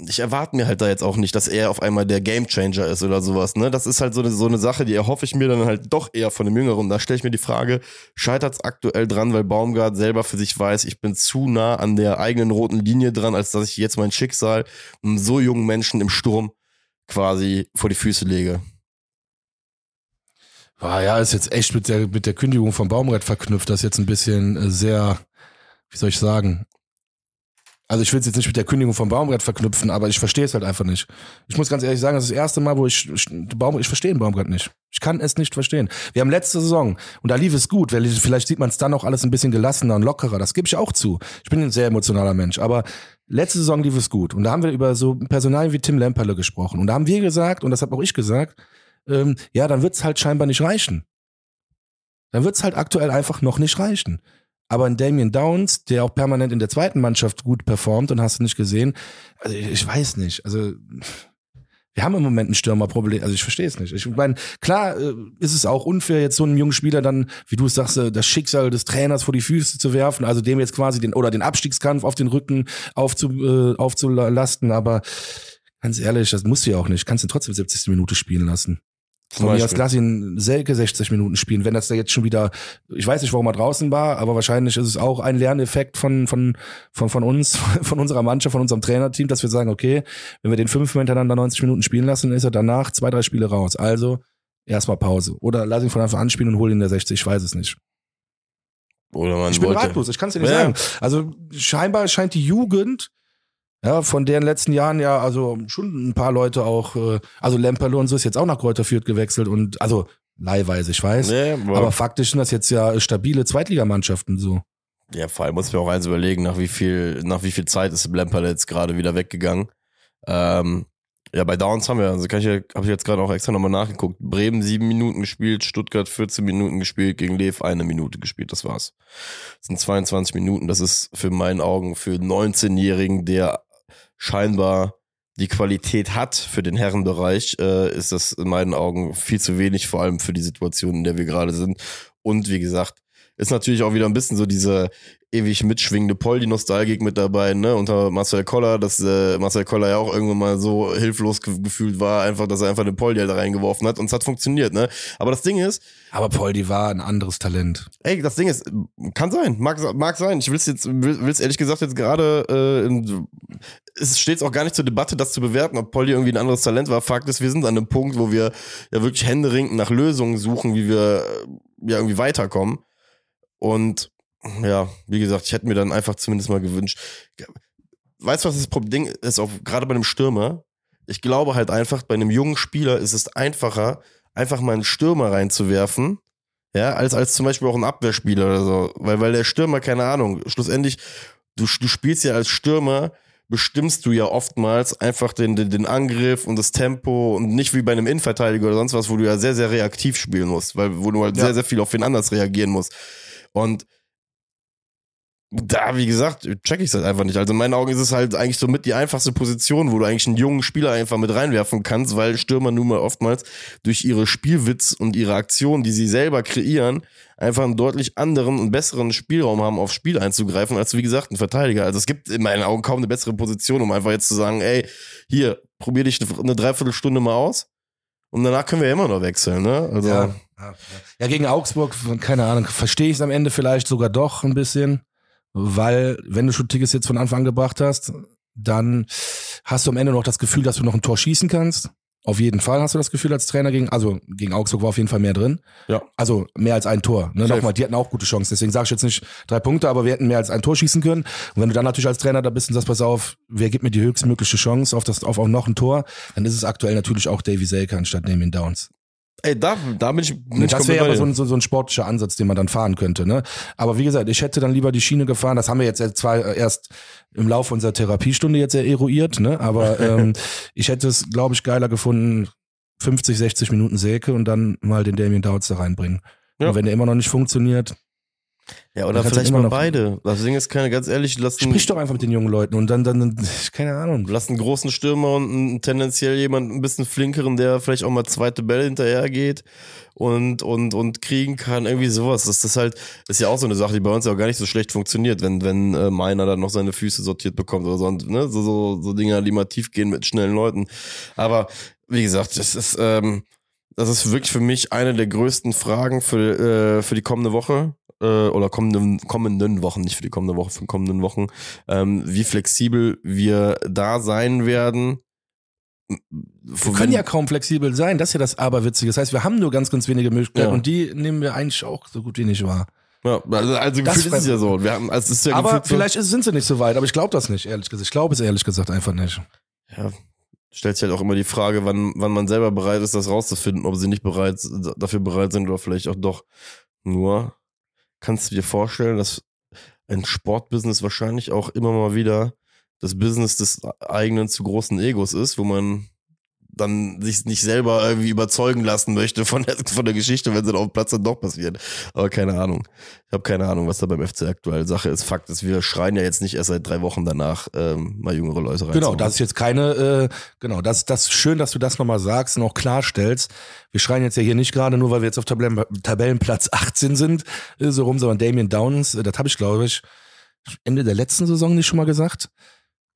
ich erwarte mir halt da jetzt auch nicht, dass er auf einmal der Gamechanger ist oder sowas. Ne? Das ist halt so eine, so eine Sache, die erhoffe ich mir dann halt doch eher von dem Jüngeren. Da stelle ich mir die Frage, scheitert es aktuell dran, weil Baumgart selber für sich weiß, ich bin zu nah an der eigenen roten Linie dran, als dass ich jetzt mein Schicksal einem so jungen Menschen im Sturm quasi vor die Füße lege. Ah, ja, ist jetzt echt mit der, mit der Kündigung von Baumrett verknüpft. Das ist jetzt ein bisschen äh, sehr, wie soll ich sagen? Also ich will es jetzt nicht mit der Kündigung von Baumgart verknüpfen, aber ich verstehe es halt einfach nicht. Ich muss ganz ehrlich sagen, das ist das erste Mal, wo ich, ich Baum, ich verstehe den Baumgart nicht. Ich kann es nicht verstehen. Wir haben letzte Saison und da lief es gut, weil vielleicht sieht man es dann auch alles ein bisschen gelassener und lockerer. Das gebe ich auch zu. Ich bin ein sehr emotionaler Mensch, aber letzte Saison lief es gut und da haben wir über so Personalien wie Tim Lemperle gesprochen und da haben wir gesagt und das habe auch ich gesagt, ähm, ja, dann wird es halt scheinbar nicht reichen. Dann wird es halt aktuell einfach noch nicht reichen. Aber ein Damien Downs, der auch permanent in der zweiten Mannschaft gut performt und hast du nicht gesehen, also ich, weiß nicht. Also wir haben im Moment ein Stürmerproblem. Also ich verstehe es nicht. Ich meine, klar äh, ist es auch unfair, jetzt so einem jungen Spieler dann, wie du es sagst, äh, das Schicksal des Trainers vor die Füße zu werfen, also dem jetzt quasi den oder den Abstiegskampf auf den Rücken aufzu, äh, aufzulasten. Aber ganz ehrlich, das musst du ja auch nicht. Kannst du trotzdem 70. Minute spielen lassen. Zum Von mir aus lass ihn Selke 60 Minuten spielen, wenn das da jetzt schon wieder, ich weiß nicht, warum er draußen war, aber wahrscheinlich ist es auch ein Lerneffekt von, von, von, von uns, von unserer Mannschaft, von unserem Trainerteam, dass wir sagen, okay, wenn wir den fünfmal hintereinander 90 Minuten spielen lassen, ist er danach zwei, drei Spiele raus. Also erstmal Pause. Oder lass ihn von Anfang an spielen und hol ihn in der 60, ich weiß es nicht. Oder man Ich bin wollte. ratlos, ich kann es dir nicht Ja. sagen. Also scheinbar scheint die Jugend, ja, von deren letzten Jahren ja, also schon ein paar Leute auch, äh, also Lemperle und so ist jetzt auch nach Kräuter Fürth gewechselt und also leihweise, ich weiß. Nee, aber, Aber faktisch sind das jetzt ja stabile Zweitligamannschaften so. ja, vor allem muss mir auch eins überlegen, nach wie viel, nach wie viel Zeit ist Lemperle jetzt gerade wieder weggegangen. Ähm, ja, bei Downs haben wir, also kann ich, ja- habe ich jetzt gerade auch extra nochmal nachgeguckt. Bremen sieben Minuten gespielt, Stuttgart 14 Minuten gespielt, gegen Lev eine Minute gespielt, das war's. Das sind 22 Minuten, das ist für meinen Augen für einen 19-Jährigen, der scheinbar die Qualität hat für den Herrenbereich, äh, ist das in meinen Augen viel zu wenig, vor allem für die Situation, in der wir gerade sind. Und wie gesagt, ist natürlich auch wieder ein bisschen so diese ewig mitschwingende Poldi-Nostalgik mit dabei, ne, unter Marcel Koller, dass äh, Marcel Koller ja auch irgendwann mal so hilflos ge gefühlt war, einfach, dass er einfach den Poldi halt da reingeworfen hat und es hat funktioniert, ne. Aber das Ding ist, Aber Poldi war ein anderes Talent. Ey, das Ding ist, kann sein, mag, mag sein. Ich will's jetzt, will, will's ehrlich gesagt jetzt gerade, äh, in, es steht auch gar nicht zur Debatte, das zu bewerten, ob Polly irgendwie ein anderes Talent war. Fakt ist, wir sind an einem Punkt, wo wir ja wirklich händeringend nach Lösungen suchen, wie wir äh, ja irgendwie weiterkommen. Und ja, wie gesagt, ich hätte mir dann einfach zumindest mal gewünscht. Weißt du, was das Problem ist, auch gerade bei einem Stürmer? Ich glaube halt einfach, bei einem jungen Spieler ist es einfacher, einfach mal einen Stürmer reinzuwerfen, ja, als, als zum Beispiel auch ein Abwehrspieler oder so. Weil, weil der Stürmer, keine Ahnung, schlussendlich, du, du spielst ja als Stürmer, bestimmst du ja oftmals einfach den, den, den Angriff und das Tempo und nicht wie bei einem Innenverteidiger oder sonst was, wo du ja sehr, sehr reaktiv spielen musst, weil wo du halt Ja. sehr, sehr viel auf wen anders reagieren musst. Und da, wie gesagt, check ich es halt einfach nicht. Also in meinen Augen ist es halt eigentlich so mit die einfachste Position, wo du eigentlich einen jungen Spieler einfach mit reinwerfen kannst, weil Stürmer nun mal oftmals durch ihre Spielwitz und ihre Aktionen, die sie selber kreieren, einfach einen deutlich anderen und besseren Spielraum haben, aufs Spiel einzugreifen, als wie gesagt ein Verteidiger. Also es gibt in meinen Augen kaum eine bessere Position, um einfach jetzt zu sagen, ey, hier, probier dich eine Dreiviertelstunde mal aus. Und danach können wir ja immer noch wechseln, ne? Also. Ja, ja, ja. gegen Augsburg, keine Ahnung, verstehe ich es am Ende vielleicht sogar doch ein bisschen weil wenn du schon Tickets jetzt von Anfang an gebracht hast, dann hast du am Ende noch das Gefühl, dass du noch ein Tor schießen kannst. Auf jeden Fall hast du das Gefühl als Trainer gegen, also gegen Augsburg war auf jeden Fall mehr drin. Ja. Also mehr als ein Tor. Ne? Nochmal, die hatten auch gute Chancen. Deswegen sage ich jetzt nicht drei Punkte, aber wir hätten mehr als ein Tor schießen können. Und wenn du dann natürlich als Trainer da bist und sagst, pass auf, wer gibt mir die höchstmögliche Chance auf das, auf auch noch ein Tor, dann ist es aktuell natürlich auch Davy Selke anstatt Damien Downs. Ey, da, da bin ich. Bin das wäre aber so ein, so, so ein sportlicher Ansatz, den man dann fahren könnte. Ne? Aber wie gesagt, ich hätte dann lieber die Schiene gefahren. Das haben wir jetzt zwar erst im Laufe unserer Therapiestunde jetzt eruiert, ne? aber ähm, ich hätte es, glaube ich, geiler gefunden, 50, 60 Minuten Säke und dann mal den Damien Dowds da reinbringen. Ja. Und wenn der immer noch nicht funktioniert, ja, oder vielleicht mal beide. Das Ding ist keine, ganz ehrlich, lass Sprich doch einfach mit den jungen Leuten und dann, dann, keine Ahnung. Lass einen großen Stürmer und einen, tendenziell jemand ein bisschen flinkeren, der vielleicht auch mal zweite Bälle hinterher geht und, und, und kriegen kann. Irgendwie sowas. Das ist halt, ist ja auch so eine Sache, die bei uns ja auch gar nicht so schlecht funktioniert, wenn, wenn äh, meiner dann noch seine Füße sortiert bekommt oder so. Und, ne? so, so, so Dinge, die mal tief gehen mit schnellen Leuten. Aber wie gesagt, das ist, ähm, das ist wirklich für mich eine der größten Fragen für, äh, für die kommende Woche äh, oder kommenden, kommenden Wochen, nicht für die kommende Woche, für die kommenden Wochen, ähm, wie flexibel wir da sein werden. Wir können ja kaum flexibel sein, das ist ja das Aberwitzige. Das heißt, wir haben nur ganz, ganz wenige Möglichkeiten Ja. und die nehmen wir eigentlich auch so gut wie nicht wahr. Ja, also, also Das gefühlt ist es ja so. Wir haben, also es ist ja Aber so- vielleicht ist, sind sie nicht so weit, aber ich glaube das nicht, ehrlich gesagt. Ich glaube es ehrlich gesagt einfach nicht. ja, stellt sich halt auch immer die Frage, wann, wann man selber bereit ist, das rauszufinden, ob sie nicht bereit, dafür bereit sind oder vielleicht auch doch. Nur kannst du dir vorstellen, dass ein Sportbusiness wahrscheinlich auch immer mal wieder das Business des eigenen zu großen Egos ist, wo man dann sich nicht selber irgendwie überzeugen lassen möchte von der, von der Geschichte, wenn sie dann auf dem Platz dann doch passiert. Aber keine Ahnung. Ich habe keine Ahnung, was da beim FC aktuell Sache ist. Fakt ist, wir schreien ja jetzt nicht erst seit drei Wochen danach, ähm, mal jüngere Leute rein. Genau, das ist jetzt keine, äh, genau, das, das schön, dass du das nochmal sagst und auch klarstellst. Wir schreien jetzt ja hier nicht gerade nur, weil wir jetzt auf Tabellen, Tabellenplatz 18 sind, äh, so rum, sondern Damien Downs, äh, das habe ich, glaube ich, Ende der letzten Saison nicht schon mal gesagt.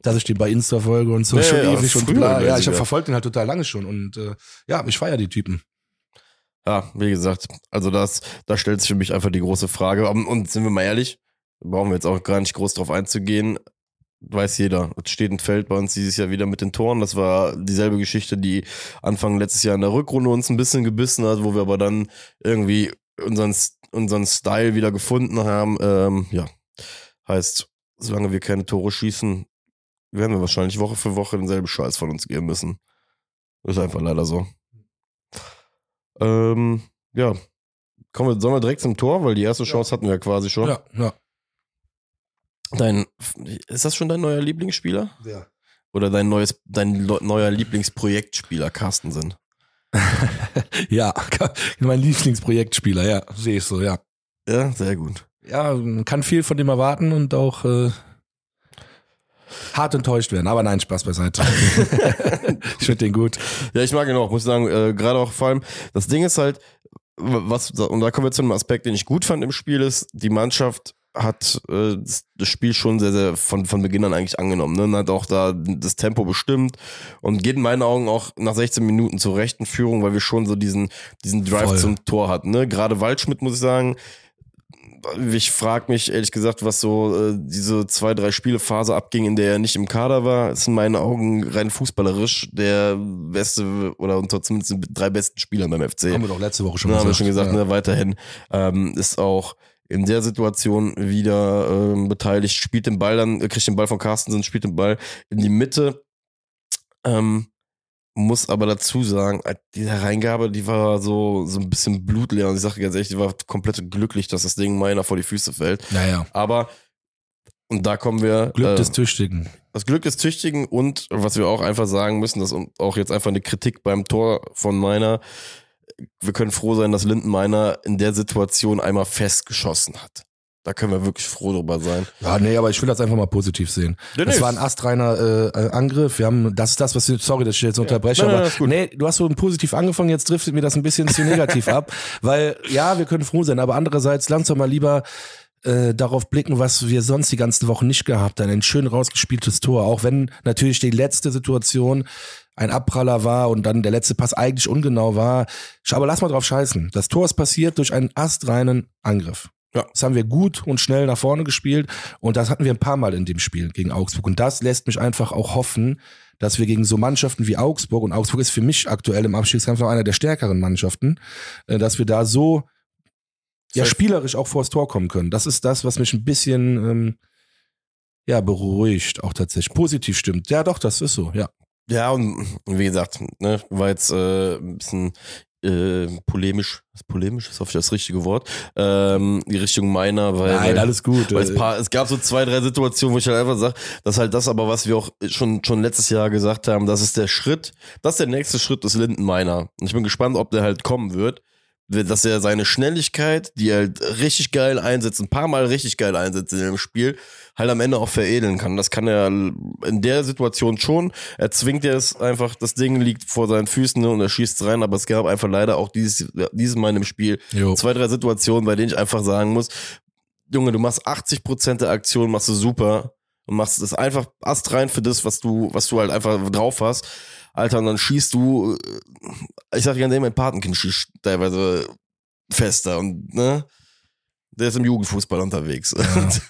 Dass ich den bei Insta folge und so Ja, schon ja, ewig und bla. Ja, ich habe verfolgt den halt total lange schon und äh, ja, ich feier die Typen. Ja, wie gesagt, also das, da stellt sich für mich einfach die große Frage. Und und sind wir mal ehrlich, brauchen wir jetzt auch gar nicht groß drauf einzugehen. Weiß jeder. Es steht ein Feld bei uns dieses Jahr wieder mit den Toren. Das war dieselbe Geschichte, die Anfang letztes Jahr in der Rückrunde uns ein bisschen gebissen hat, wo wir aber dann irgendwie unseren, unseren Style wieder gefunden haben. Ähm, ja, heißt, solange wir keine Tore schießen, werden wir wahrscheinlich Woche für Woche denselben Scheiß von uns geben müssen. Ist einfach leider so. Ähm, ja. Kommen wir, sollen wir direkt zum Tor, weil die erste Chance hatten wir ja quasi schon. Ja, ja. Dein, ist das schon dein neuer Lieblingsspieler? ja. Oder dein neues, dein neuer Lieblingsprojektspieler, Carstensen? Ja, mein Lieblingsprojektspieler, ja, sehe ich so, ja. Ja, sehr gut. Ja, man kann viel von dem erwarten und auch äh, hart enttäuscht werden. Aber nein, Spaß beiseite. ich finde den gut. Ja, ich mag ihn auch, muss sagen, äh, gerade auch vor allem, das Ding ist halt, was, und da kommen wir zu einem Aspekt, den ich gut fand im Spiel, ist, die Mannschaft hat äh, das das Spiel schon sehr, sehr von, von Beginn an eigentlich angenommen. Ne? Und hat auch da das Tempo bestimmt und geht in meinen Augen auch nach 16 Minuten zur rechten Führung, weil wir schon so diesen, diesen Drive Voll. zum Tor hatten. Ne? Gerade Waldschmidt, muss ich sagen, ich frage mich ehrlich gesagt, was so äh, diese zwei, drei Spielephase abging, in der er nicht im Kader war. Ist in meinen Augen rein fußballerisch der beste oder unter zumindest den drei besten Spielern beim FC. Haben wir doch letzte Woche schon Ja, haben wir gesagt. schon gesagt, ja. ne, weiterhin ähm, ist auch in der Situation wieder ähm, beteiligt, spielt den Ball dann, äh, kriegt den Ball von Carstensen, spielt den Ball in die Mitte. Ähm, muss aber dazu sagen, äh, diese Reingabe, die war so, so ein bisschen blutleer und ich sage ganz ehrlich, die war komplett glücklich, dass das Ding meiner vor die Füße fällt. Naja, Aber, und da kommen wir. Glück äh, des Tüchtigen. das Glück des Tüchtigen und was wir auch einfach sagen müssen, das ist auch jetzt einfach eine Kritik beim Tor von Meiner. Wir können froh sein, dass Linden Meiner in der Situation einmal festgeschossen hat. Da können wir wirklich froh drüber sein. Ja, nee, aber ich will das einfach mal positiv sehen. Ja, das nee. war ein astreiner äh, Angriff. Wir haben, das ist das, was ich, sorry, dass ich jetzt unterbreche, Nein, nein, aber gut. nee, du hast so positiv angefangen, jetzt driftet mir das ein bisschen zu negativ ab, weil ja, wir können froh sein, aber andererseits lass uns mal lieber äh, darauf blicken, was wir sonst die ganzen Wochen nicht gehabt haben. Ein schön rausgespieltes Tor, auch wenn natürlich die letzte Situation ein Abpraller war und dann der letzte Pass eigentlich ungenau war. Aber lass mal drauf scheißen. Das Tor ist passiert durch einen astreinen Angriff. Ja. Das haben wir gut und schnell nach vorne gespielt und das hatten wir ein paar Mal in dem Spiel gegen Augsburg. Und das lässt mich einfach auch hoffen, dass wir gegen so Mannschaften wie Augsburg, und Augsburg ist für mich aktuell im Abstiegskampf noch einer der stärkeren Mannschaften, äh, dass wir da so ja, spielerisch auch vors Tor kommen können. Das ist das, was mich ein bisschen ähm, ja, beruhigt, auch tatsächlich. Positiv stimmt. Ja, doch, das ist so, ja. Ja, und wie gesagt, ne, war jetzt äh, ein bisschen äh, polemisch. Polemisch ist hoffe ich das richtige Wort. Ähm, die Richtung meiner, weil. weil, alles gut. Weil es, paar, es gab so zwei, drei Situationen, wo ich halt einfach sage, das ist halt das aber, was wir auch schon, schon letztes Jahr gesagt haben, das ist der Schritt, das ist der nächste Schritt des Lindenmeiner. Und ich bin gespannt, ob der halt kommen wird. Dass er seine Schnelligkeit, die er halt richtig geil einsetzt, ein paar Mal richtig geil einsetzt in dem Spiel, halt am Ende auch veredeln kann. Das kann er in der Situation schon. Er zwingt es einfach, das Ding liegt vor seinen Füßen ne, und er schießt rein, aber es gab einfach leider auch dieses, dieses Mal im Spiel Jo. zwei, drei Situationen, bei denen ich einfach sagen muss, Junge, du machst 80% der Aktion, machst du super und machst es einfach astrein für das, was du, was du halt einfach drauf hast. Alter, und dann schießt du, äh, ich sag ja, mein Patenkind schießt teilweise fester und, ne? Der ist im Jugendfußball unterwegs. das,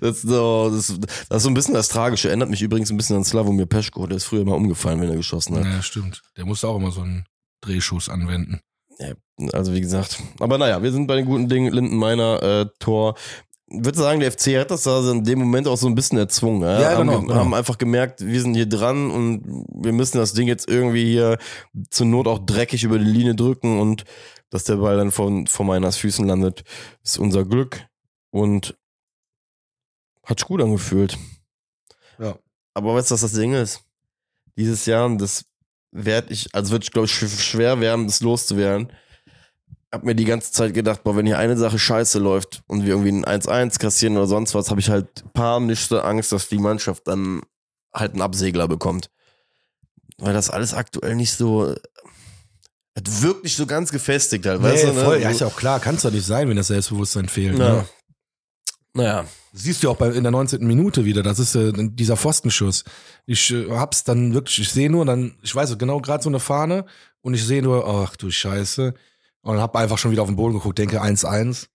das, so- das, das ist so ein bisschen das Tragische. Erinnert mich übrigens ein bisschen an Slavomir Peschko. Der ist früher mal umgefallen, wenn er geschossen hat. Ja, stimmt. Der musste auch immer so einen Drehschuss anwenden. Ja, also wie gesagt. Aber naja, wir sind bei den guten Dingen. Lindenmeiner äh, Tor. Ich würde sagen, der FC hat das da in dem Moment auch so ein bisschen erzwungen. Ja, Ja, haben, genau, ge- genau. haben einfach gemerkt, wir sind hier dran und wir müssen das Ding jetzt irgendwie hier zur Not auch dreckig über die Linie drücken und dass der Ball dann von, von Meiners Füßen landet, ist unser Glück und hat gut angefühlt. Ja. Aber weißt du, was das Ding ist? Dieses Jahr, das werde ich, also wird ich glaube ich sch- schwer werden, das loszuwerden. Hab mir die ganze Zeit gedacht, boah, wenn hier eine Sache scheiße läuft und wir irgendwie ein 1-1 kassieren oder sonst was, habe ich halt panischste Angst, dass die Mannschaft dann halt einen Absegler bekommt. Weil das alles aktuell nicht so, es wirkt nicht so ganz gefestigt halt, weißt du? Ne? voll. Ja, ist ja auch klar, kann es doch nicht sein, wenn das Selbstbewusstsein fehlt. Ja. Ne? Naja, Siehst du auch bei, in der 19. Minute wieder, das ist äh, dieser Pfostenschuss. Ich äh, hab's dann wirklich, ich sehe nur dann, ich weiß genau, gerade so eine Fahne und ich sehe nur, ach du Scheiße. Und hab einfach schon wieder auf den Boden geguckt, denke 1-1.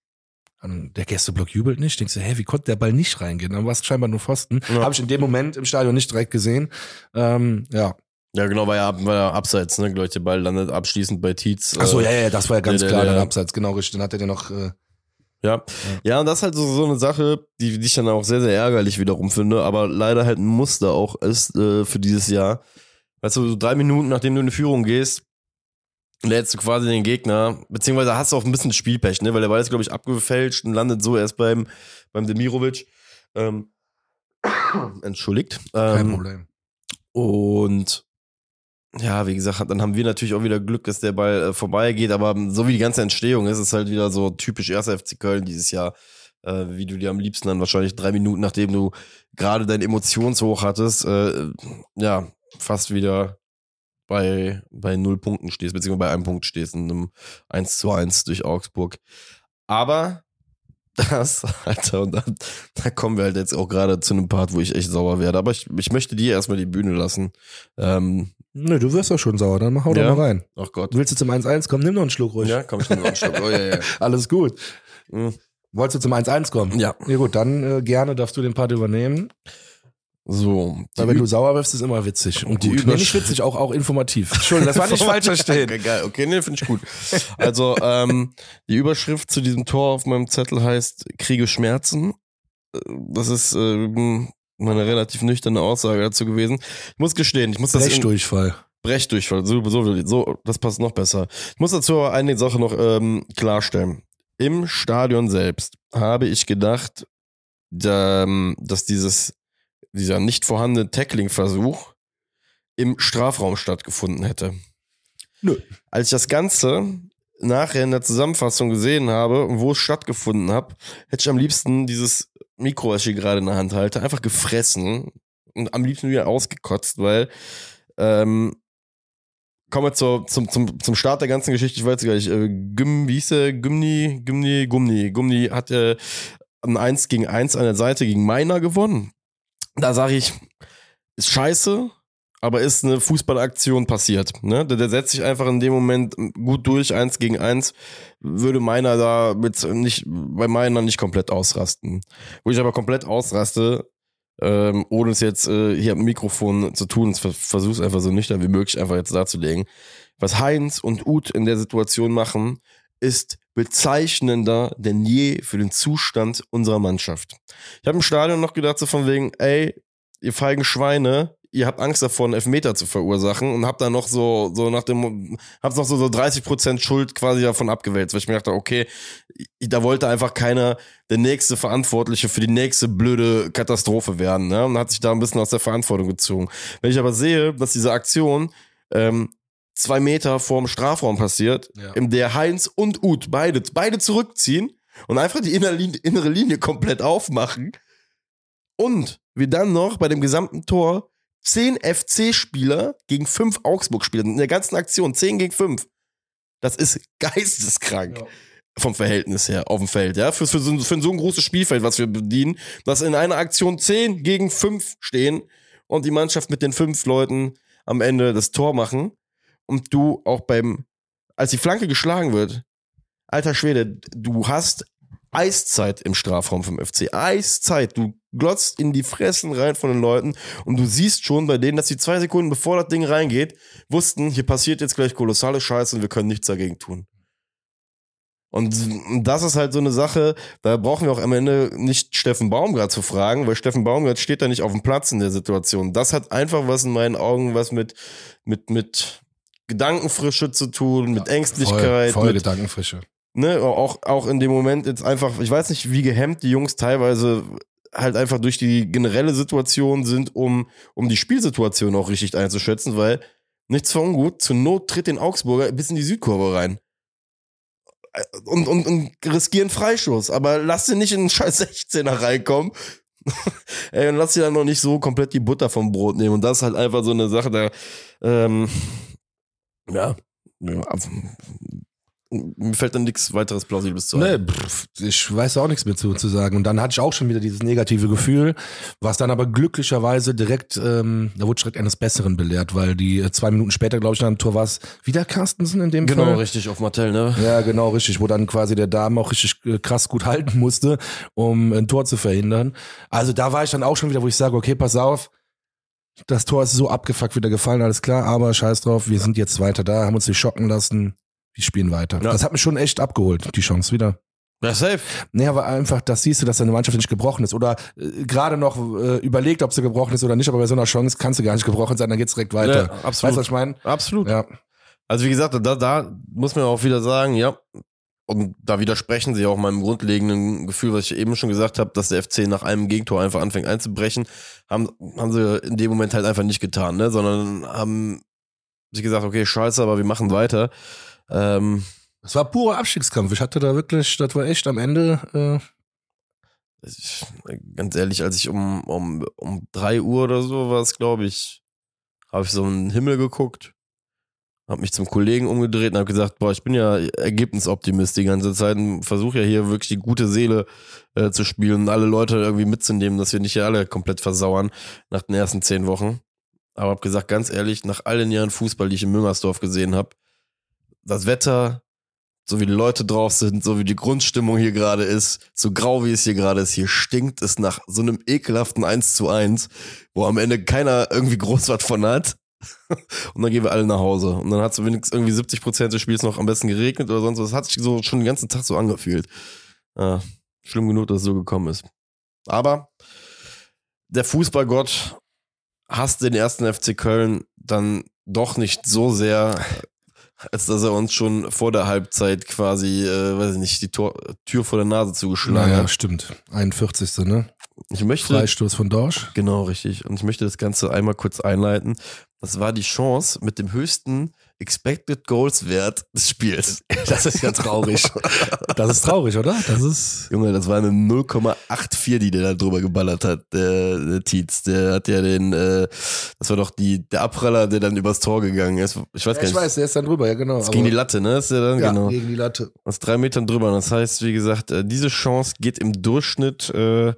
Dann Der Gästeblock jubelt nicht. Denkst du, hä, wie konnte der Ball nicht reingehen? Dann war es scheinbar nur Pfosten. Ja. Habe ich in dem Moment im Stadion nicht direkt gesehen. Ähm, ja. ja genau, war ja, war ja abseits, ne? Glaube ich, der Ball landet abschließend bei Tietz. Ach so, äh, ja, ja, das war ja ganz der- klar, der- dann abseits, genau richtig. Dann hat er den noch, äh, Ja. ja, und das ist halt so, so eine Sache, die, die ich dann auch sehr, sehr ärgerlich wiederum finde, aber leider halt ein Muster auch ist äh, für dieses Jahr. Weißt du, so drei Minuten nachdem du in die Führung gehst, lädst du quasi den Gegner, beziehungsweise hast du auch ein bisschen Spielpech, ne? Weil der Ball ist, glaube ich, abgefälscht und landet so erst beim, beim Demirovic. Ähm, entschuldigt. kein Ähm, Problem. und ja, wie gesagt, dann haben wir natürlich auch wieder Glück, dass der Ball äh, vorbeigeht, aber so wie die ganze Entstehung ist, ist es halt wieder so typisch 1. FC Köln dieses Jahr, äh, wie du dir am liebsten dann wahrscheinlich drei Minuten, nachdem du gerade dein Emotionshoch hattest, äh, ja, fast wieder bei, bei null Punkten stehst, beziehungsweise bei einem Punkt stehst in einem 1 zu 1 durch Augsburg. Aber das, Alter, und dann, da kommen wir halt jetzt auch gerade zu einem Part, wo ich echt sauer werde. Aber ich, ich möchte dir erstmal die Bühne lassen. Ähm, Nö, du wirst doch schon sauer, dann hau Ja. doch mal rein. ach Gott. Willst du zum 1-1 kommen? Nimm noch einen Schluck ruhig. Ja, komm, ich nehme noch einen Schluck. Oh, ja, ja. Alles gut. Mhm. Wolltest du zum 1-1 kommen? Ja. Ja gut, dann äh, gerne darfst du den Part übernehmen. So. Weil wenn du sauer wirst, ist immer witzig. Und Die gut. Übersch- Nee, nicht witzig, auch, auch informativ. Entschuldigung, das war nicht falsch verstehen. Okay, geil. Okay, nee, finde ich gut. Also, ähm, die Überschrift zu diesem Tor auf meinem Zettel heißt Kriege Schmerzen. Das ist ähm, meine relativ nüchterne Aussage dazu gewesen. Ich muss gestehen, ich muss das Brechdurchfall. Brechdurchfall, so, so, so, das passt noch besser. Ich muss dazu aber eine Sache noch ähm, klarstellen. Im Stadion selbst habe ich gedacht, da, dass dieses, dieser nicht vorhandene Tackling-Versuch im Strafraum stattgefunden hätte. Nö. Als ich das Ganze nachher in der Zusammenfassung gesehen habe und wo es stattgefunden habe, hätte ich am liebsten dieses Mikro, was ich hier gerade in der Hand halte, einfach gefressen und am liebsten wieder ausgekotzt, weil ähm, kommen wir zur, zum, zum, zum Start der ganzen Geschichte. Ich weiß gar nicht, äh, Güm, wie hieß der? Gümni, Gümni, Gumni. Gumni hat äh, ein 1 gegen 1 an der Seite gegen Meiner gewonnen. Da sage ich, ist scheiße, aber ist eine Fußballaktion passiert. Ne? Der, der setzt sich einfach in dem Moment gut durch, eins gegen eins, würde meiner da mit nicht, bei meiner nicht komplett ausrasten. Wo ich aber komplett ausraste, ähm, ohne es jetzt äh, hier am Mikrofon zu tun, es einfach so nüchtern wie möglich einfach jetzt darzulegen. Was Heinz und Uth in der Situation machen, ist bezeichnender denn je für den Zustand unserer Mannschaft. Ich habe im Stadion noch gedacht, so von wegen, ey, ihr feigen Schweine, ihr habt Angst davor, einen Elfmeter zu verursachen und habt dann noch so, so nach dem, habt noch so, so 30 Prozent Schuld quasi davon abgewälzt, weil ich mir dachte, okay, da wollte einfach keiner der nächste Verantwortliche für die nächste blöde Katastrophe werden, ne? Und hat sich da ein bisschen aus der Verantwortung gezogen. Wenn ich aber sehe, dass diese Aktion, ähm, zwei Meter vorm Strafraum passiert, ja. in der Heinz und Uth beide, beide zurückziehen und einfach die innere Linie, komplett aufmachen. Und wir dann noch bei dem gesamten Tor zehn FC-Spieler gegen fünf Augsburg-Spieler in der ganzen Aktion, zehn gegen fünf. Das ist geisteskrank. Ja. Vom Verhältnis her auf dem Feld, ja. Für, für, so, für so ein großes Spielfeld, was wir bedienen, dass in einer Aktion zehn gegen fünf stehen und die Mannschaft mit den fünf Leuten am Ende das Tor machen und du auch beim, als die Flanke geschlagen wird, alter Schwede, du hast Eiszeit im Strafraum vom FC. Eiszeit. Du glotzt in die Fressen rein von den Leuten und du siehst schon bei denen, dass die zwei Sekunden bevor das Ding reingeht, wussten, hier passiert jetzt gleich kolossale Scheiße und wir können nichts dagegen tun. Und das ist halt so eine Sache, da brauchen wir auch am Ende nicht Steffen Baumgart zu fragen, weil Steffen Baumgart steht da nicht auf dem Platz in der Situation. Das hat einfach was in meinen Augen was mit, mit, mit Gedankenfrische zu tun, mit Ängstlichkeit. Voll, voll mit, Gedankenfrische. Ne, auch, auch in dem Moment jetzt einfach, ich weiß nicht, wie gehemmt die Jungs teilweise halt einfach durch die generelle Situation sind, um, um die Spielsituation auch richtig einzuschätzen, weil nichts für ungut, zur Not tritt den Augsburger bis in die Südkurve rein. Und, und, und riskieren Freischuss, aber lass sie nicht in den scheiß 16er reinkommen. Ey, und lass sie dann noch nicht so komplett die Butter vom Brot nehmen. Und das ist halt einfach so eine Sache, da, ähm, ja, ja mir fällt dann nichts weiteres Plausibles zu. Nee, pff, ich weiß auch nichts mehr zu, zu sagen. Und dann hatte ich auch schon wieder dieses negative Gefühl, was dann aber glücklicherweise direkt, ähm, da wurde direkt eines Besseren belehrt, weil die äh, zwei Minuten später, glaube ich, dann am Tor war es wieder Carstensen in dem genau, Fall. Genau, richtig, auf Martell, ne? Ja, genau, richtig, wo dann quasi der Damen auch richtig äh, krass gut halten musste, um ein Tor zu verhindern. Also da war ich dann auch schon wieder, wo ich sage, okay, pass auf, das Tor ist so abgefuckt wieder gefallen, alles klar, aber scheiß drauf, wir sind jetzt weiter da, haben uns nicht schocken lassen, die spielen weiter. Ja. Das hat mich schon echt abgeholt, die Chance wieder. Ja, safe. Nee, aber einfach, das siehst du, dass deine Mannschaft nicht gebrochen ist. Oder äh, gerade noch äh, überlegt, ob sie gebrochen ist oder nicht, aber bei so einer Chance kannst du gar nicht gebrochen sein, dann geht's direkt weiter. Ja, absolut. Weißt du, was ich meine? Absolut. Ja. Also wie gesagt, da, da muss man auch wieder sagen, ja, und da widersprechen sie auch meinem grundlegenden Gefühl, was ich eben schon gesagt habe, dass der FC nach einem Gegentor einfach anfängt einzubrechen, haben, haben sie in dem Moment halt einfach nicht getan, ne? sondern haben sich gesagt, okay, scheiße, aber wir machen weiter. Ähm, es war purer Abstiegskampf. Ich hatte da wirklich, das war echt am Ende. Äh ich, ganz ehrlich, als ich um, um, um drei Uhr oder so war es, glaube ich, habe ich so in den Himmel geguckt, habe mich zum Kollegen umgedreht und habe gesagt, boah, ich bin ja Ergebnisoptimist die ganze Zeit und versuche ja hier wirklich die gute Seele äh, zu spielen und alle Leute irgendwie mitzunehmen, dass wir nicht hier alle komplett versauern nach den ersten zehn Wochen. Aber habe gesagt, ganz ehrlich, nach all den Jahren Fußball, die ich in Müngersdorf gesehen habe, das Wetter, so wie die Leute drauf sind, so wie die Grundstimmung hier gerade ist, so grau wie es hier gerade ist, hier stinkt es nach so einem ekelhaften 1 zu 1, wo am Ende keiner irgendwie groß was von hat. Und dann gehen wir alle nach Hause. Und dann hat es wenigstens irgendwie 70 Prozent des Spiels noch am besten geregnet oder sonst was. Hat sich so schon den ganzen Tag so angefühlt. Ja, schlimm genug, dass es so gekommen ist. Aber der Fußballgott hasst den ersten FC Köln dann doch nicht so sehr, als dass er uns schon vor der Halbzeit quasi, äh, weiß ich nicht, die Tor Tür vor der Nase zugeschlagen naja, hat. stimmt. 41. ne? Ich möchte. Freistoß von Dorsch. Genau, richtig. Und ich möchte das Ganze einmal kurz einleiten. Das war die Chance mit dem höchsten Expected Goals Wert des Spiels. Das ist ja traurig. Das ist traurig, oder? Das ist. Junge, das war eine 0,84, die der da drüber geballert hat, der, der Tietz. Der hat ja den, äh, das war doch die, der Abpraller, der dann übers Tor gegangen ist. Ich weiß Ja, gar ich nicht. weiß, der ist dann drüber, ja genau. Das ging die Latte, ne? Ist der dann, ja, genau. gegen die Latte. Aus drei Metern drüber. Das heißt, wie gesagt, äh, diese Chance geht im Durchschnitt äh,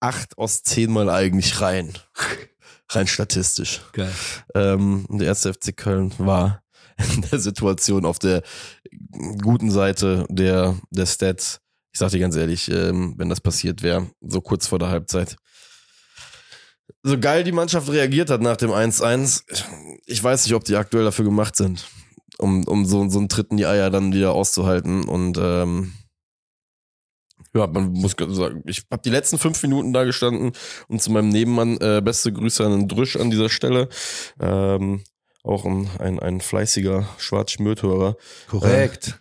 acht aus zehn Mal eigentlich rein. rein statistisch. Geil. Ähm, der erste FC Köln war in der Situation auf der guten Seite der, der Stats. Ich sag dir ganz ehrlich, ähm, wenn das passiert wäre, so kurz vor der Halbzeit. So geil die Mannschaft reagiert hat nach dem 1-1, ich weiß nicht, ob die aktuell dafür gemacht sind, um, um so, so einen Tritt in die Eier dann wieder auszuhalten. Und ähm, ja, man muss sagen, ich habe die letzten fünf Minuten da gestanden und zu meinem Nebenmann äh, beste Grüße an den Drüsch an dieser Stelle. Ähm, auch ein, ein, ein fleißiger Schwarzschmürthörer. Korrekt.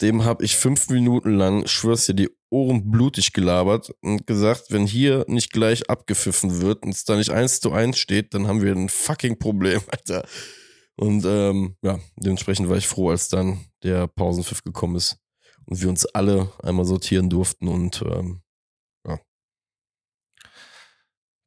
Dem habe ich fünf Minuten lang, schwör's dir, die Ohren blutig gelabert und gesagt, wenn hier nicht gleich abgepfiffen wird und es da nicht eins zu eins steht, dann haben wir ein fucking Problem, Alter. Und ähm, ja, dementsprechend war ich froh, als dann der Pausenpfiff gekommen ist und wir uns alle einmal sortieren durften und ähm,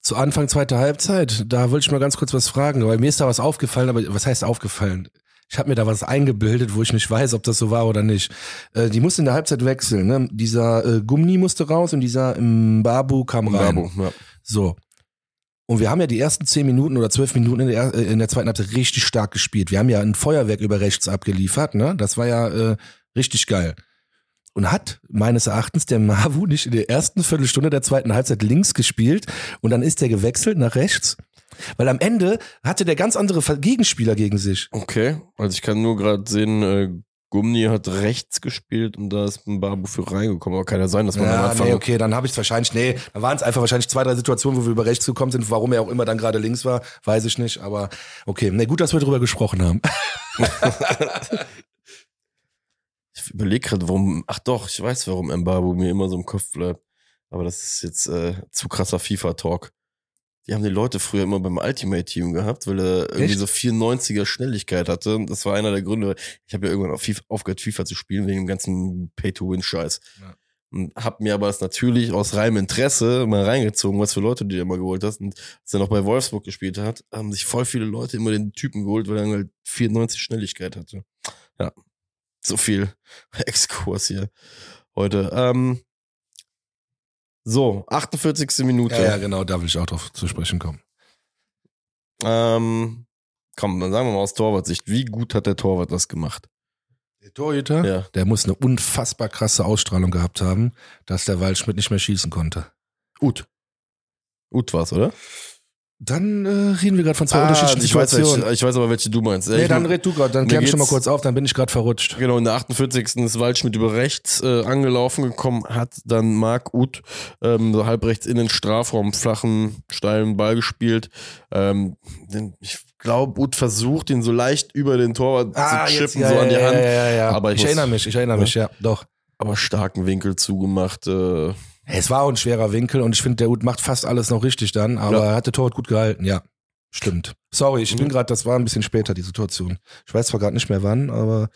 Zu Anfang zweiter Halbzeit, da wollte ich mal ganz kurz was fragen, weil mir ist da was aufgefallen, aber was heißt aufgefallen? Ich habe mir da was eingebildet, wo ich nicht weiß, ob das so war oder nicht. Äh, die musste in der Halbzeit wechseln. Ne? Dieser äh, Gummi musste raus und dieser Mbabu kam rein. Bravo, ja. So. Und wir haben ja die ersten zehn Minuten oder zwölf Minuten in der, äh, in der zweiten Halbzeit richtig stark gespielt. Wir haben ja ein Feuerwerk über rechts abgeliefert, ne? Das war ja äh, richtig geil. Und hat meines Erachtens der Mavu nicht in der ersten Viertelstunde der zweiten Halbzeit links gespielt und dann ist der gewechselt nach rechts. Weil am Ende hatte der ganz andere Gegenspieler gegen sich. Okay, also ich kann nur gerade sehen, äh, Gumni hat rechts gespielt und da ist ein Babu für reingekommen. Aber kann ja sein, dass man am Ja, Anfang nee, okay, dann habe ich es wahrscheinlich, nee, da waren es einfach wahrscheinlich zwei, drei Situationen, wo wir über rechts gekommen sind, warum er auch immer dann gerade links war, weiß ich nicht, aber okay, nee, gut, dass wir drüber gesprochen haben. Ich überlege gerade, warum. Ach doch, ich weiß, warum Mbabu mir immer so im Kopf bleibt. Aber das ist jetzt äh, zu krasser FIFA-Talk. Die haben die Leute früher immer beim Ultimate-Team gehabt, weil er irgendwie Echt? so 94er Schnelligkeit hatte. Und Das war einer der Gründe. Ich habe ja irgendwann auf FIFA, aufgehört, FIFA zu spielen, wegen dem ganzen Pay-to-Win-Scheiß. Ja. Und hab mir aber das natürlich aus reinem Interesse mal reingezogen, was für Leute du dir immer geholt hast. Und als er noch bei Wolfsburg gespielt hat, haben sich voll viele Leute immer den Typen geholt, weil er halt 94 Schnelligkeit hatte. Ja. So viel Exkurs hier heute. Ähm, so, 48. Minute. Ja, ja, genau, da will ich auch drauf zu sprechen kommen. Ähm, komm, dann sagen wir mal aus Torwartsicht. Wie gut hat der Torwart das gemacht? Der Torhüter, Ja. der muss eine unfassbar krasse Ausstrahlung gehabt haben, dass der Waldschmidt nicht mehr schießen konnte. Ut. Ut war's, oder? Dann äh, reden wir gerade von zwei unterschiedlichen Ah, ich weiß, Situationen. welche, ich weiß aber, welche du meinst. nee, Ich- dann red du gerade, dann klär mich schon mal kurz auf, dann bin ich gerade verrutscht. Genau, in der 48. ist Waldschmidt über rechts äh, angelaufen gekommen, hat dann Marc Uth ähm, so halb rechts in den Strafraum, flachen, steilen Ball gespielt. Ähm, den, ich glaube, Uth versucht, ihn so leicht über den Torwart zu chippen, so an die ja, Hand. Ja, ja, ja. Aber ich ich, muss- erinnere mich, ich erinnere Ja. mich, ja, doch. Aber starken Winkel zugemacht. Äh, Es war auch ein schwerer Winkel und ich finde, der Ut macht fast alles noch richtig dann, aber Ja. er hat der Torwart gut gehalten, ja. Stimmt. Sorry, ich bin Mhm. gerade, das war ein bisschen später, die Situation. Ich weiß zwar gerade nicht mehr wann, aber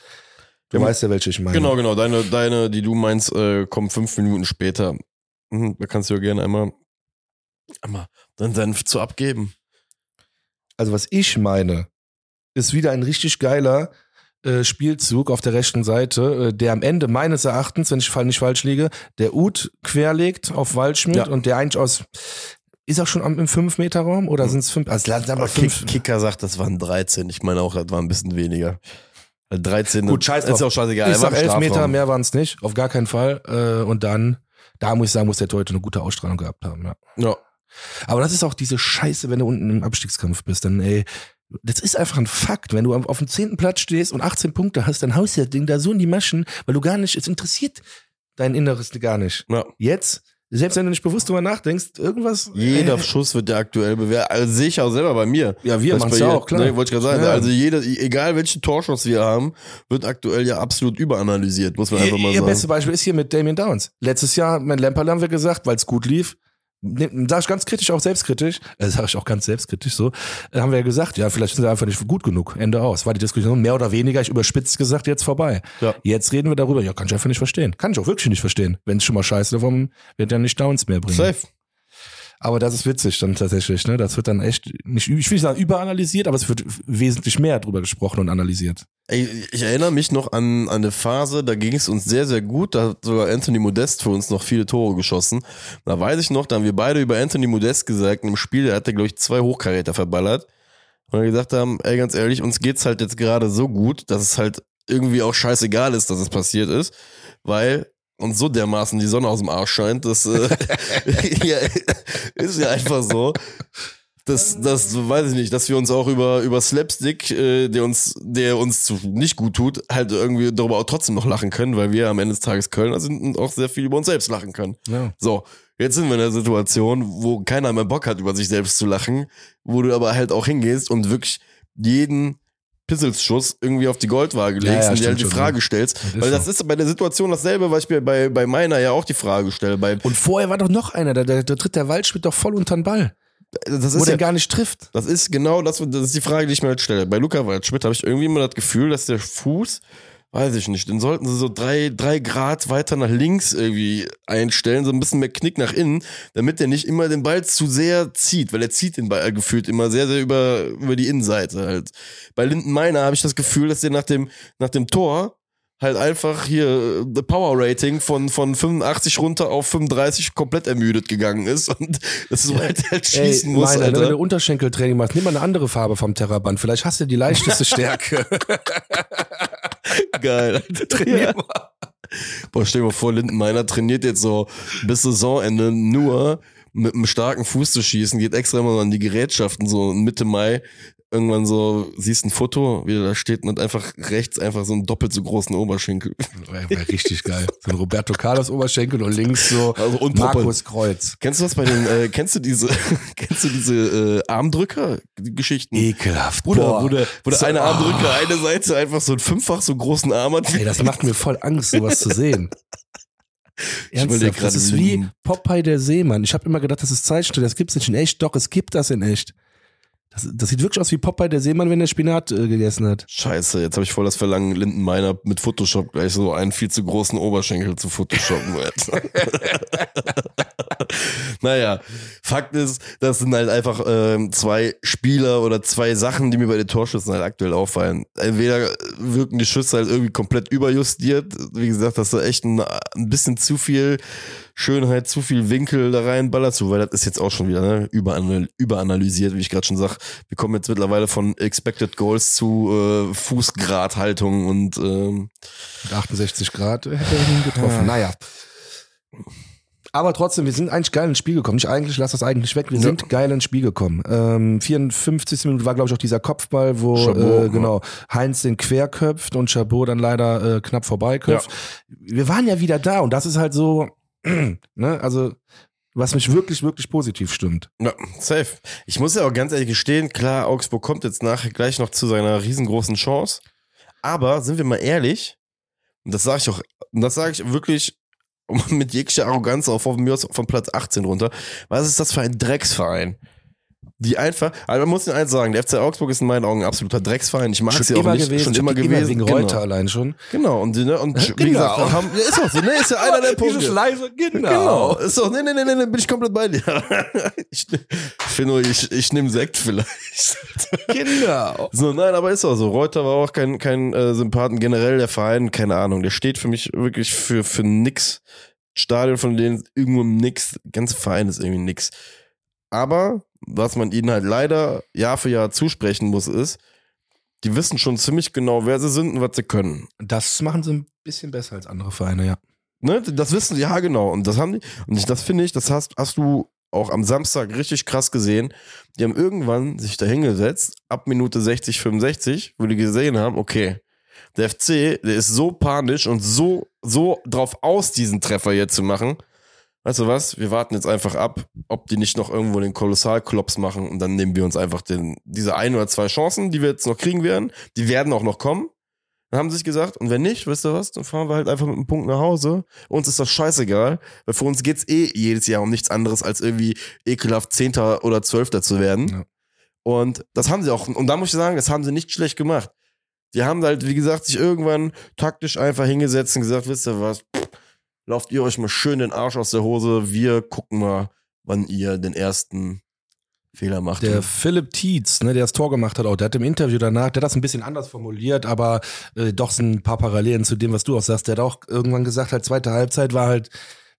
du Ja, weißt ja, welche ich meine. Genau, genau. Deine, deine, die du meinst, äh, kommen fünf Minuten später. Mhm, da kannst du ja gerne einmal, einmal deinen Senf zu abgeben. Also was ich meine, ist wieder ein richtig geiler äh, Spielzug auf der rechten Seite, äh, der am Ende meines Erachtens, wenn ich nicht falsch liege, der Ut querlegt auf Waldschmidt Ja. und der eigentlich aus ist auch schon im 5-Meter-Raum oder Mhm. sind es 5? Also lass Kick, 5. Kicker sagt, das waren 13. Ich meine auch, das war ein bisschen weniger. Weil 13, Gut, scheiß ist drauf. auch scheißegal. ich sag im 11 Meter, mehr waren es nicht, auf gar keinen Fall. Äh, und dann, da muss ich sagen, muss der Torhüter eine gute Ausstrahlung gehabt haben. Ja. Ja. Aber das ist auch diese Scheiße, wenn du unten im Abstiegskampf bist. Dann, ey, das ist einfach ein Fakt. Wenn du auf dem zehnten Platz stehst und 18 Punkte hast, dann haust du das Ding da so in die Maschen, weil du gar nicht, es interessiert dein Inneres gar nicht. ja. Jetzt, selbst wenn du nicht bewusst drüber nachdenkst, irgendwas. Jeder äh, Schuss wird ja aktuell bewertet. Also sehe ich auch selber bei mir. Ja, wir Dass machen's bei ja auch, klar. Ne, wollte ich gerade sagen. Ja. Also jeder, egal welchen Torschuss wir haben, wird aktuell ja absolut überanalysiert, muss man einfach mal Ihr sagen. beste Beispiel ist hier mit Damien Downs. Letztes Jahr mit Lamperl haben wir gesagt, weil es gut lief, sag ich ganz kritisch, auch selbstkritisch, äh, sag ich auch ganz selbstkritisch so, äh, haben wir ja gesagt, ja, vielleicht sind wir einfach nicht gut genug. Ende aus. War die Diskussion mehr oder weniger, ich überspitzt gesagt, jetzt vorbei. Ja. Jetzt reden wir darüber, ja, kann ich einfach nicht verstehen. Kann ich auch wirklich nicht verstehen. Wenn es schon mal scheiße warum wird er nicht Downs mehr bringen? Safe. Aber das ist witzig dann tatsächlich, ne? Das wird dann echt nicht, ich will nicht sagen überanalysiert, aber es wird wesentlich mehr drüber gesprochen und analysiert. Ey, ich erinnere mich noch an, an eine Phase, da ging es uns sehr, sehr gut. Da hat sogar Anthony Modest für uns noch viele Tore geschossen. Da weiß ich noch, da haben wir beide über Anthony Modest gesagt, im Spiel, der hatte, glaube ich, zwei Hochkaräter verballert. Und wir gesagt haben, ey, ganz ehrlich, uns geht's halt jetzt gerade so gut, dass es halt irgendwie auch scheißegal ist, dass es passiert ist. Weil uns so dermaßen die Sonne aus dem Arsch scheint, das äh, ja, ist ja einfach so. Das, das weiß ich nicht, dass wir uns auch über, über Slapstick, äh, der uns, der uns zu, nicht gut tut, halt irgendwie darüber auch trotzdem noch lachen können, weil wir am Ende des Tages Kölner sind und auch sehr viel über uns selbst lachen können. Ja. So, jetzt sind wir in der Situation, wo keiner mehr Bock hat, über sich selbst zu lachen, wo du aber halt auch hingehst und wirklich jeden Pisselsschuss irgendwie auf die Goldwaage Ja, legst ja, und dir halt die schon, Frage stellst. Das Weil das so. ist bei der Situation dasselbe, was ich mir bei, bei meiner ja auch die Frage stelle. Bei, Und vorher war doch noch einer, da, da, da tritt der Waldschmidt doch voll unter den Ball, das wo ist der ja, gar nicht trifft. Das ist genau das, das ist die Frage, die ich mir halt stelle. Bei Luca Waldschmidt habe ich irgendwie immer das Gefühl, dass der Fuß, weiß ich nicht, den sollten sie so drei, drei Grad weiter nach links irgendwie einstellen, so ein bisschen mehr Knick nach innen, damit der nicht immer den Ball zu sehr zieht, weil er zieht den Ball gefühlt immer sehr, sehr über, über die Innenseite halt. Bei Linden Meiner habe ich das Gefühl, dass der nach dem, nach dem Tor halt einfach hier äh, the Power Rating von, von 85 runter auf 35 komplett ermüdet gegangen ist und das so halt, halt schießen Ey, muss, Meiner, ne, Alter. wenn du Unterschenkeltraining machst, nimm mal eine andere Farbe vom Terraband. Vielleicht hast du die leichteste Stärke. Geil. Trainier mal. Boah, stell dir mal vor, Lindenmeiner trainiert jetzt so bis Saisonende nur mit einem starken Fuß zu schießen, geht extra immer an die Gerätschaften so Mitte Mai. Irgendwann so, siehst ein Foto, wie er da steht und hat einfach rechts einfach so einen doppelt so großen Oberschenkel. Richtig geil. So ein Roberto Carlos Oberschenkel und links so Also. Markus Kreuz. Kennst du das bei den, äh, kennst du diese, kennst du diese äh, Armdrücker-Geschichten? Ekelhaft. Bruder, Boah. wo der, wo der So, eine ah. Armdrücker eine Seite einfach so einen fünffach so großen Arm hat. Ey, das macht mir voll Angst, sowas zu sehen. Ernsthaft, das ist wie Popeye der Seemann. Ich habe immer gedacht, das ist Zeitstück, das gibt's nicht in echt. Doch, es gibt das in echt. Das, das sieht wirklich aus wie Popeye der Seemann, wenn er Spinat äh, gegessen hat. Scheiße, jetzt habe ich voll das Verlangen, Lindenmeiner mit Photoshop gleich so einen viel zu großen Oberschenkel zu photoshoppen. Naja, Fakt ist, das sind halt einfach ähm, zwei Spieler oder zwei Sachen, die mir bei den Torschüssen halt aktuell auffallen. Entweder wirken die Schüsse halt irgendwie komplett überjustiert. Wie gesagt, dass da echt ein, ein bisschen zu viel Schönheit, zu viel Winkel da reinballert, so, weil das ist jetzt auch schon wieder ne, überanal überanalysiert, wie ich gerade schon sag. Wir kommen jetzt mittlerweile von Expected Goals zu äh, Fußgradhaltung und ähm, Mit 68 Grad hätte er ihn getroffen. Naja. Aber trotzdem, wir sind eigentlich geil ins Spiel gekommen. Nicht eigentlich, lass das eigentlich weg. Wir Ja. sind geil ins Spiel gekommen. Ähm, 54. Minute war, glaube ich, auch dieser Kopfball, wo Chabot, äh, genau Heinz den querköpft und Chabot dann leider äh, knapp vorbeiköpft. Wir waren ja wieder da und das ist halt so, ne, also was mich wirklich, wirklich positiv stimmt. ja, safe. Ich muss ja auch ganz ehrlich gestehen, klar, Augsburg kommt jetzt nachher gleich noch zu seiner riesengroßen Chance. Aber sind wir mal ehrlich, und das sage ich auch, und das sage ich wirklich mit jeglicher Arroganz auf, von mir von Platz 18 runter. Was ist das für ein Drecksverein? Die einfach, also man muss den eins sagen, der FC Augsburg ist in meinen Augen ein absoluter Drecksverein. Ich mag sie auch nicht, schon immer gewesen. wegen genau. Reuter allein schon. Genau, und, die, ne, und wie Genau. gesagt, da haben, ist auch so, ne, ist ja einer der Punkte. Dieses leise, Genau, ist doch, nee, nee, nee, nee, nee, bin ich komplett bei dir. ich nur, ich, ich nehme Sekt vielleicht. Genau. So, nein, aber ist auch so. Reuter war auch kein, kein äh, Sympathen. Generell der Verein, keine Ahnung, der steht für mich wirklich für, für nix. Stadion von denen irgendwo nix. Der ganze Verein ist irgendwie nix. Aber, was man ihnen halt leider Jahr für Jahr zusprechen muss, ist, die wissen schon ziemlich genau, wer sie sind und was sie können. Das machen sie ein bisschen besser als andere Vereine, ja. Ne, das wissen sie, ja genau. Und das haben die, und ich, das finde ich, das hast, hast du auch am Samstag richtig krass gesehen. Die haben irgendwann sich da hingesetzt, ab Minute 60, 65, wo die gesehen haben, okay, der FC, der ist so panisch und so, so drauf aus, diesen Treffer jetzt zu machen. Weißt du was? Wir warten jetzt einfach ab, ob die nicht noch irgendwo den Kolossalklops machen und dann nehmen wir uns einfach den, diese ein oder zwei Chancen, die wir jetzt noch kriegen werden. Die werden auch noch kommen. Dann haben sie sich gesagt, und wenn nicht, wisst ihr was, dann fahren wir halt einfach mit einem Punkt nach Hause. Uns ist das scheißegal, weil für uns geht's eh jedes Jahr um nichts anderes, als irgendwie ekelhaft Zehnter oder Zwölfter zu werden. Ja. Und das haben sie auch, und da muss ich sagen, das haben sie nicht schlecht gemacht. Die haben halt, wie gesagt, sich irgendwann taktisch einfach hingesetzt und gesagt, wisst ihr was, Pff, lauft ihr euch mal schön den Arsch aus der Hose, wir gucken mal, wann ihr den ersten Fehler macht. Der Philipp Tietz, ne, der das Tor gemacht hat, auch, der hat im Interview danach, der hat das ein bisschen anders formuliert, aber äh, doch sind ein paar Parallelen zu dem, was du auch sagst. Der hat auch irgendwann gesagt, halt zweite Halbzeit war halt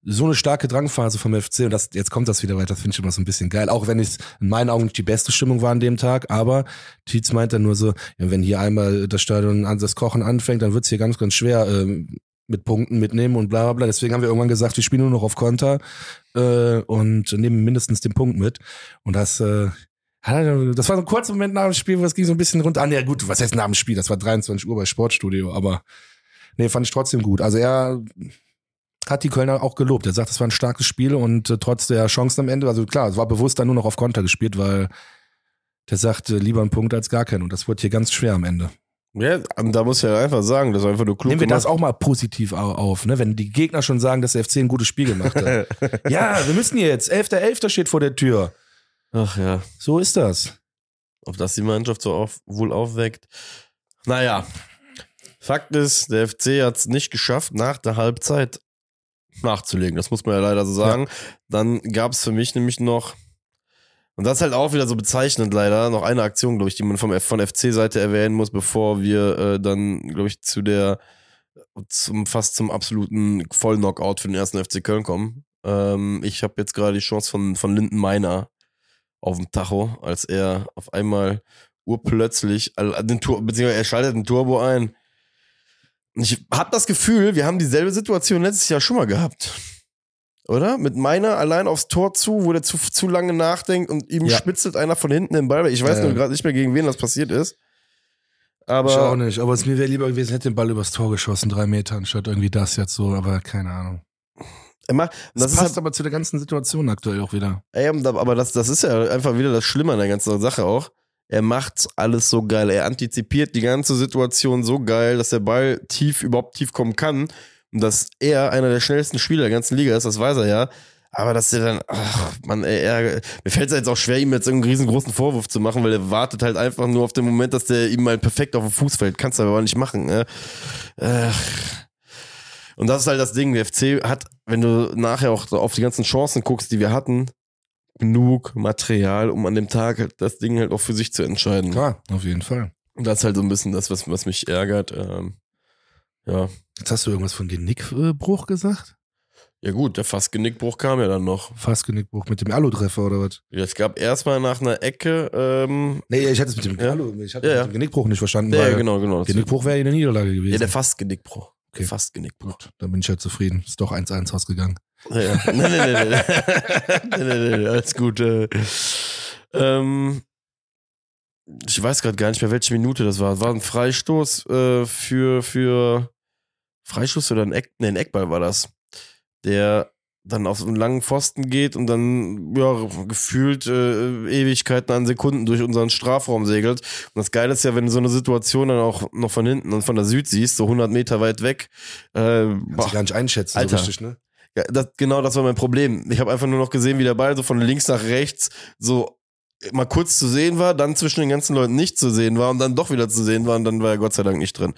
so eine starke Drangphase vom FC und das, jetzt kommt das wieder weiter, das finde ich immer so ein bisschen geil. Auch wenn es in meinen Augen nicht die beste Stimmung war an dem Tag, aber Tietz meint dann nur so, ja, wenn hier einmal das Stadion an das Kochen anfängt, dann wird's hier ganz, ganz schwer ähm, mit Punkten mitnehmen und bla bla bla. Deswegen haben wir irgendwann gesagt, wir spielen nur noch auf Konter äh, und nehmen mindestens den Punkt mit. Und das, äh, das war so ein kurzer Moment nach dem Spiel, wo es ging so ein bisschen runter. Ah, nee, gut, was heißt nach dem Spiel? Das war 23 Uhr bei Sportstudio, aber nee, fand ich trotzdem gut. Also er hat die Kölner auch gelobt. Er sagt, es war ein starkes Spiel und äh, trotz der Chancen am Ende, also klar, es war bewusst dann nur noch auf Konter gespielt, weil der sagt, äh, lieber ein Punkt als gar keinen. Und das wurde hier ganz schwer am Ende. Ja, und da muss ich ja einfach sagen, das ist einfach nur klug Nehmen wir das gemacht. auch mal positiv au- auf, ne? Wenn die Gegner schon sagen, dass der FC ein gutes Spiel gemacht hat. ja, wir müssen jetzt. 11.11. steht vor der Tür. Ach ja, So ist das. ob das die Mannschaft so auf, wohl aufweckt. Naja, Fakt ist, der FC hat es nicht geschafft, nach der Halbzeit nachzulegen. Das muss man ja leider so sagen. Dann gab es für mich nämlich noch, und das ist halt auch wieder so bezeichnend leider, noch eine Aktion, glaube ich, die man vom, von FC-Seite erwähnen muss, bevor wir äh, dann, glaube ich, zu der, zum, fast zum absoluten Vollknockout für den ersten FC Köln kommen. Ähm, ich habe jetzt gerade die Chance von, von Linden Meiner auf dem Tacho, als er auf einmal urplötzlich, all- den Tur beziehungsweise er schaltet den Turbo ein. Ich habe das Gefühl, wir haben dieselbe Situation letztes Jahr schon mal gehabt. Oder? Mit meiner allein aufs Tor zu, wo der zu, zu lange nachdenkt und ihm Ja. spitzelt einer von hinten den Ball. Ich weiß Ja. nur gerade nicht mehr, gegen wen das passiert ist. ich auch Aber nicht. Aber es mir wäre lieber gewesen, hätte den Ball übers Tor geschossen, drei Meter, anstatt irgendwie das jetzt so, aber keine Ahnung. er macht, Das, das passt halt, aber zu der ganzen Situation aktuell auch wieder. ey, aber das, das ist ja einfach wieder das Schlimme an der ganzen Sache auch. Er macht alles so geil. Er antizipiert die ganze Situation so geil, dass der Ball tief, überhaupt tief kommen kann. Und dass er einer der schnellsten Spieler der ganzen Liga ist, das weiß er ja. Aber dass er dann, ach, man, ey, er, mir fällt es jetzt auch schwer, ihm jetzt einen riesengroßen Vorwurf zu machen, weil er wartet halt einfach nur auf den Moment, dass der ihm mal perfekt auf den Fuß fällt. Kannst du aber nicht machen, ne? Ach. Und das ist halt das Ding. Der FC hat, wenn du nachher auch auf die ganzen Chancen guckst, die wir hatten, genug Material, um an dem Tag halt das Ding halt auch für sich zu entscheiden. Klar, auf jeden Fall. Und das ist halt so ein bisschen das, was, was mich ärgert. Ähm, ja. Jetzt hast du irgendwas von Genickbruch gesagt? Ja gut, der fast Genickbruch kam ja dann noch. Fast Genickbruch mit dem Alu-Treffer oder was? Ja, Es gab erstmal nach einer Ecke, ähm, Nee, ich hatte es mit dem Ja. Alu, ich hatte Ja, es ja. mit dem Genickbruch nicht verstanden, ja, ja, genau, genau. Genickbruch wäre eine Niederlage gewesen. Ja, der fast Genickbruch. Okay. Der fast Genickbruch. Gut, dann bin ich ja zufrieden. Ist doch 1-1 ausgegangen. Ja, ja. Nee, nee, nee, nee. nee, nee, nee, alles gut. Äh. Ähm, ich weiß gerade gar nicht mehr, welche Minute das war. War ein Freistoß äh, für, für Freistoß oder ein Eck, nee, ein Eckball war das. Der dann auf einen langen Pfosten geht und dann ja gefühlt äh, Ewigkeiten an Sekunden durch unseren Strafraum segelt. Und das Geile ist ja, wenn du so eine Situation dann auch noch von hinten und von der Süd siehst, so 100 Meter weit weg. Äh, Kannst boah, du gar nicht einschätzen, Alter. so richtig, ne? ja, das, genau das war mein Problem. Ich habe einfach nur noch gesehen, wie der Ball so von links nach rechts so mal kurz zu sehen war, dann zwischen den ganzen Leuten nicht zu sehen war und dann doch wieder zu sehen war und dann war er Gott sei Dank nicht drin.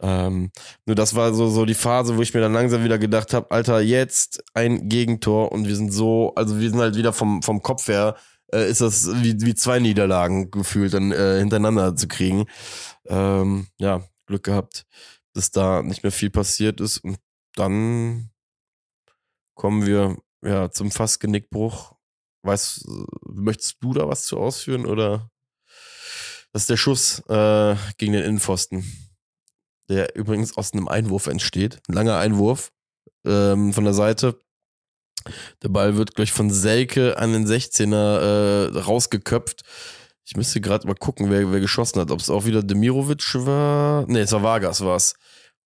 Ähm, nur das war so, so die Phase, wo ich mir dann langsam wieder gedacht habe, Alter, jetzt ein Gegentor und wir sind so, also wir sind halt wieder vom, vom Kopf her, äh, ist das wie, wie zwei Niederlagen gefühlt dann äh, hintereinander zu kriegen. Ähm, ja, Glück gehabt, dass da nicht mehr viel passiert ist und dann kommen wir ja zum fast Genickbruch. Weißt, möchtest du da was zu ausführen oder? Das ist der Schuss äh, gegen den Innenpfosten, der übrigens aus einem Einwurf entsteht. Ein langer Einwurf ähm, von der Seite. Der Ball wird gleich von Selke an den 16er äh, rausgeköpft. Ich müsste gerade mal gucken, wer, wer geschossen hat. Ob es auch wieder Demirovic war. Nee, es war Vargas war's.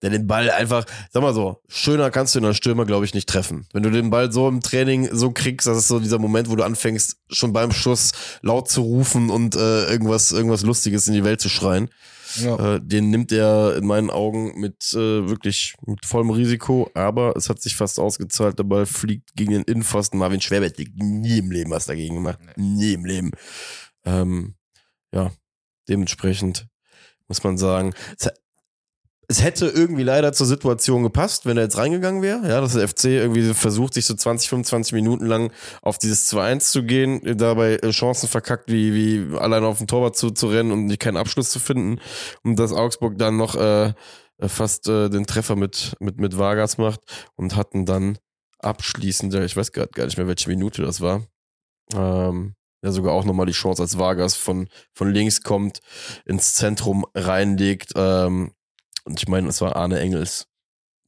Der den Ball einfach, sag mal so, schöner kannst du in der Stürmer, glaube ich, nicht treffen. Wenn du den Ball so im Training so kriegst, das ist so dieser Moment, wo du anfängst, schon beim Schuss laut zu rufen und äh, irgendwas, irgendwas Lustiges in die Welt zu schreien. Ja. Äh, den nimmt er in meinen Augen mit äh, wirklich mit vollem Risiko, aber es hat sich fast ausgezahlt. Der Ball fliegt gegen den Innenpfosten. Marvin Schwerbert liegt nie im Leben was dagegen gemacht. Nie im Leben. Ähm, ja, dementsprechend muss man sagen, es hätte irgendwie leider zur Situation gepasst, wenn er jetzt reingegangen wäre. Ja, dass der FC irgendwie versucht, sich so 20, 25 Minuten lang auf dieses 2-1 zu gehen, dabei äh, Chancen verkackt, wie, wie allein auf den Torwart zu, zu rennen und nicht keinen Abschluss zu finden. Und dass Augsburg dann noch äh, fast äh, den Treffer mit, mit, mit Vargas macht und hatten dann abschließend, ich weiß gar, gar nicht mehr, welche Minute das war, ähm, ja sogar auch nochmal die Chance, als Vargas von, von links kommt, ins Zentrum reinlegt, ähm, und ich meine, es war Arne Engels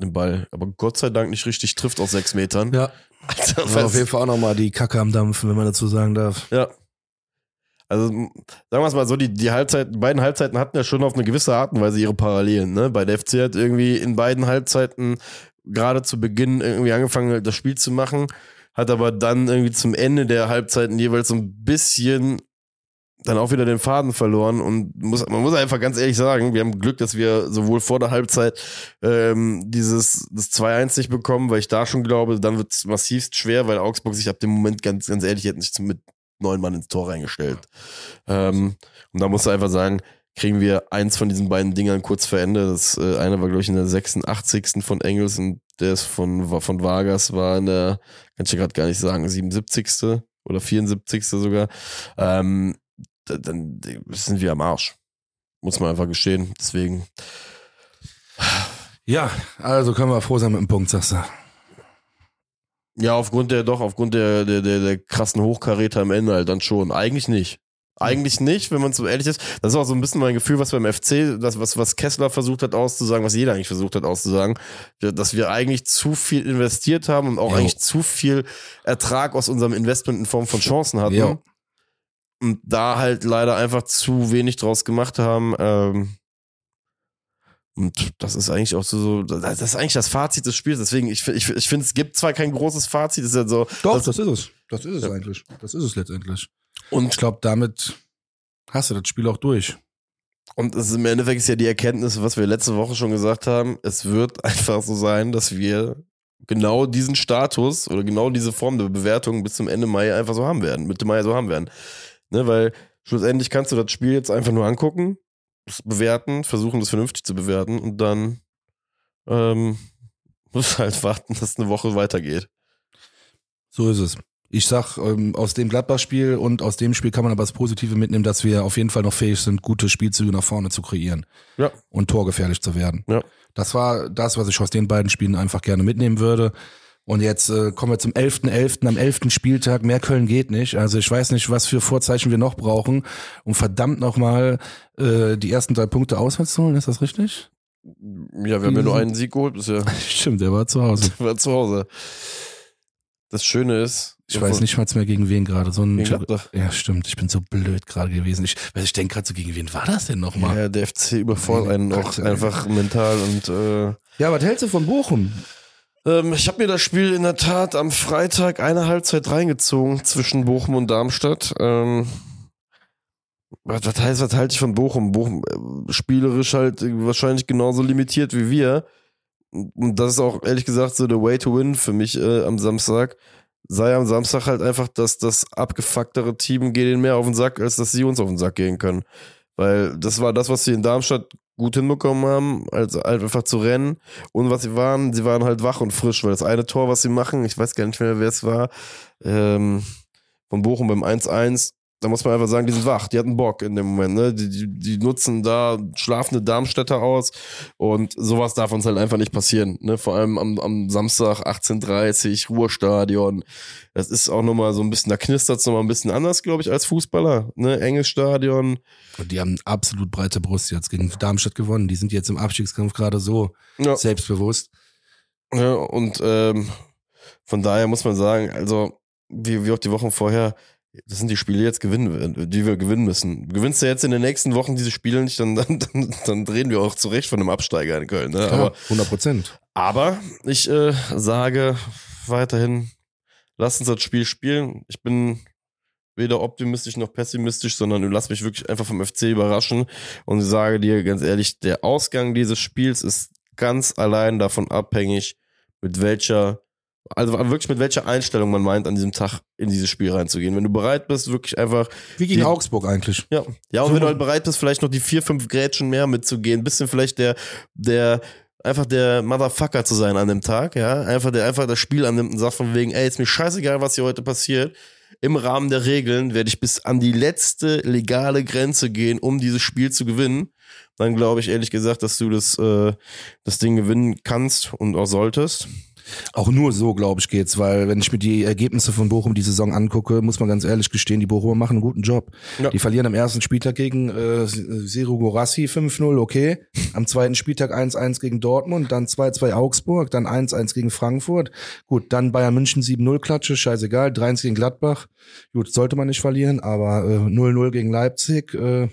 den Ball, aber Gott sei Dank nicht richtig trifft aus sechs Metern. Ja. Also, war auf jeden Fall auch nochmal die Kacke am Dampfen, wenn man dazu sagen darf. Ja. Also sagen wir es mal so, die, die Halbzeit, die beiden Halbzeiten hatten ja schon auf eine gewisse Art und Weise ihre Parallelen. Ne? Bei der FC hat irgendwie in beiden Halbzeiten gerade zu Beginn irgendwie angefangen, das Spiel zu machen, hat aber dann irgendwie zum Ende der Halbzeiten jeweils so ein bisschen dann auch wieder den Faden verloren und muss, man muss einfach ganz ehrlich sagen, wir haben Glück, dass wir sowohl vor der Halbzeit ähm, dieses das 2-1 nicht bekommen, weil ich da schon glaube, dann wird es massivst schwer, weil Augsburg sich ab dem Moment ganz, ganz ehrlich hätten sich mit neun Mann ins Tor reingestellt. Ähm, und da muss man einfach sagen, kriegen wir eins von diesen beiden Dingern kurz vor Ende. Das äh, eine war, glaube ich, in der 86. von Engels und der ist von, von Vargas war in der, kann ich gerade gar nicht sagen, 77. oder 74. sogar. Ähm, dann sind wir am Arsch. Muss man einfach gestehen. Deswegen. Ja, also können wir froh sein mit dem Punkt, sagst du. Ja, aufgrund der, doch, aufgrund der, der, der, der krassen Hochkaräter am Ende halt dann schon. Eigentlich nicht. Eigentlich nicht, wenn man so ehrlich ist. Das ist auch so ein bisschen mein Gefühl, was beim FC, das, was, was Kessler versucht hat auszusagen, was jeder eigentlich versucht hat auszusagen, dass wir eigentlich zu viel investiert haben und auch jo. eigentlich zu viel Ertrag aus unserem Investment in Form von Chancen hatten. Jo und da halt leider einfach zu wenig draus gemacht haben. Ähm, und das ist eigentlich auch so, das ist eigentlich das Fazit des Spiels. Deswegen, ich, ich, ich finde, es gibt zwar kein großes Fazit, das ist ja so. Doch, das, das ist es. Das ist es ja. eigentlich. Das ist es letztendlich. Und ich glaube, damit hast du das Spiel auch durch. Und es ist im Endeffekt ist ja die Erkenntnis, was wir letzte Woche schon gesagt haben. Es wird einfach so sein, dass wir genau diesen Status oder genau diese Form der Bewertung bis zum Ende Mai einfach so haben werden, Mitte Mai so haben werden. Ne, weil schlussendlich kannst du das Spiel jetzt einfach nur angucken, bewerten, versuchen das vernünftig zu bewerten und dann ähm, musst halt warten, dass es eine Woche weitergeht. So ist es. Ich sag, ähm, aus dem Gladbach-Spiel und aus dem Spiel kann man aber das Positive mitnehmen, dass wir auf jeden Fall noch fähig sind, gute Spielzüge nach vorne zu kreieren. Ja. Und torgefährlich zu werden. Ja. Das war das, was ich aus den beiden Spielen einfach gerne mitnehmen würde. Und jetzt äh, kommen wir zum 11.11. .11. am 11. Spieltag. Mehr Köln geht nicht. Also ich weiß nicht, was für Vorzeichen wir noch brauchen, um verdammt nochmal äh, die ersten drei Punkte auswärts zu holen. Ist das richtig? Ja, wir haben ja nur einen Sieg geholt bisher. Stimmt, der war zu Hause. Der war zu Hause. Das Schöne ist. Ich weiß nicht mal mehr gegen wen gerade. So ein ja, stimmt. Ich bin so blöd gerade gewesen. Ich, ich denke gerade so, gegen wen war das denn nochmal? Ja, der FC überfordert einen auch einfach mental und. Äh ja, was hältst du von Bochum? Ähm, ich habe mir das Spiel in der Tat am Freitag eine Halbzeit reingezogen zwischen Bochum und Darmstadt. Ähm, was, heißt, was halte ich von Bochum? Bochum äh, spielerisch halt wahrscheinlich genauso limitiert wie wir. Und das ist auch ehrlich gesagt so der Way to win für mich äh, am Samstag. Sei am Samstag halt einfach, dass das abgefucktere Team geht ihnen mehr auf den Sack, als dass sie uns auf den Sack gehen können. Weil das war das, was sie in Darmstadt gut hinbekommen haben, also einfach zu rennen. Und was sie waren, sie waren halt wach und frisch, weil das eine Tor, was sie machen, ich weiß gar nicht mehr, wer es war, ähm, von Bochum beim 1-1, da muss man einfach sagen, die sind wach, die hatten Bock in dem Moment, ne? Die, die, die nutzen da schlafende Darmstädter aus und sowas darf uns halt einfach nicht passieren, ne? Vor allem am, am Samstag 18.30 Ruhrstadion. Das ist auch nochmal so ein bisschen, da knistert es nochmal ein bisschen anders, glaube ich, als Fußballer, ne? Enges Stadion. Und die haben absolut breite Brust jetzt gegen Darmstadt gewonnen. Die sind jetzt im Abstiegskampf gerade so ja. selbstbewusst. Ja, und ähm, von daher muss man sagen, also wie, wie auch die Wochen vorher, das sind die Spiele jetzt gewinnen, die wir gewinnen müssen. Gewinnst du jetzt in den nächsten Wochen diese Spiele nicht, dann, dann, dann, dann drehen wir auch zurecht von einem Absteiger in Köln. Ne? Aber 100 Prozent. Aber ich äh, sage weiterhin, lass uns das Spiel spielen. Ich bin weder optimistisch noch pessimistisch, sondern lass mich wirklich einfach vom FC überraschen und sage dir ganz ehrlich, der Ausgang dieses Spiels ist ganz allein davon abhängig, mit welcher also wirklich mit welcher Einstellung man meint, an diesem Tag in dieses Spiel reinzugehen. Wenn du bereit bist, wirklich einfach. Wie gegen die, Augsburg eigentlich. Ja. Ja, und wenn du halt bereit bist, vielleicht noch die vier, fünf Grätschen mehr mitzugehen, bisschen vielleicht der, der, einfach der Motherfucker zu sein an dem Tag, ja. Einfach der, einfach das Spiel annimmt und sagt von wegen, ey, ist mir scheißegal, was hier heute passiert. Im Rahmen der Regeln werde ich bis an die letzte legale Grenze gehen, um dieses Spiel zu gewinnen. Dann glaube ich ehrlich gesagt, dass du das, äh, das Ding gewinnen kannst und auch solltest. Auch nur so, glaube ich, geht's, weil wenn ich mir die Ergebnisse von Bochum die Saison angucke, muss man ganz ehrlich gestehen, die Bochumer machen einen guten Job. Ja. Die verlieren am ersten Spieltag gegen äh, Siru Gorassi 5-0, okay. Am zweiten Spieltag 1-1 gegen Dortmund, dann 2-2 Augsburg, dann 1-1 gegen Frankfurt. Gut, dann Bayern München 7-0 Klatsche, scheißegal, 3-1 gegen Gladbach. Gut, sollte man nicht verlieren, aber äh, 0-0 gegen Leipzig, äh,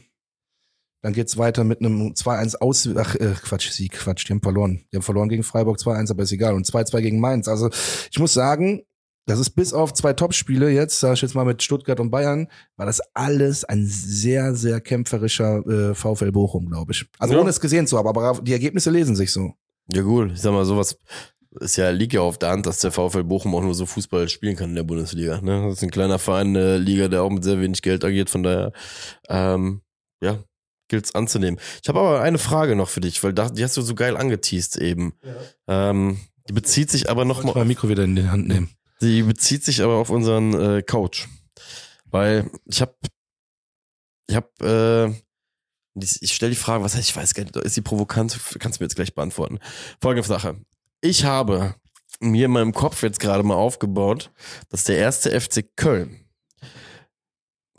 dann geht's weiter mit einem 2-1 aus, ach äh, Quatsch, Sieg, Quatsch, die haben verloren. Die haben verloren gegen Freiburg 2-1, aber ist egal. Und 2-2 gegen Mainz. Also ich muss sagen, das ist bis auf zwei Topspiele jetzt, sag ich jetzt mal mit Stuttgart und Bayern, war das alles ein sehr, sehr kämpferischer äh, VfL Bochum, glaube ich. Also ja. ohne es gesehen zu haben, aber die Ergebnisse lesen sich so. Ja gut, ich sag mal, sowas ist ja, liegt ja auf der Hand, dass der VfL Bochum auch nur so Fußball spielen kann in der Bundesliga. Ne? Das ist ein kleiner Verein, eine Liga, der auch mit sehr wenig Geld agiert, von daher, ähm, ja, gilt's anzunehmen. Ich habe aber eine Frage noch für dich, weil die hast du so geil angeteased eben. Ja. Ähm, die bezieht sich aber noch ich mal. Mikro wieder in die Hand nehmen. Die bezieht sich aber auf unseren äh, Coach, weil ich habe, ich habe, äh, ich stelle die Frage, was heißt, ich weiß gar nicht, ist die provokant? Kannst du mir jetzt gleich beantworten. Folgende Sache: Ich habe mir in meinem Kopf jetzt gerade mal aufgebaut, dass der erste FC Köln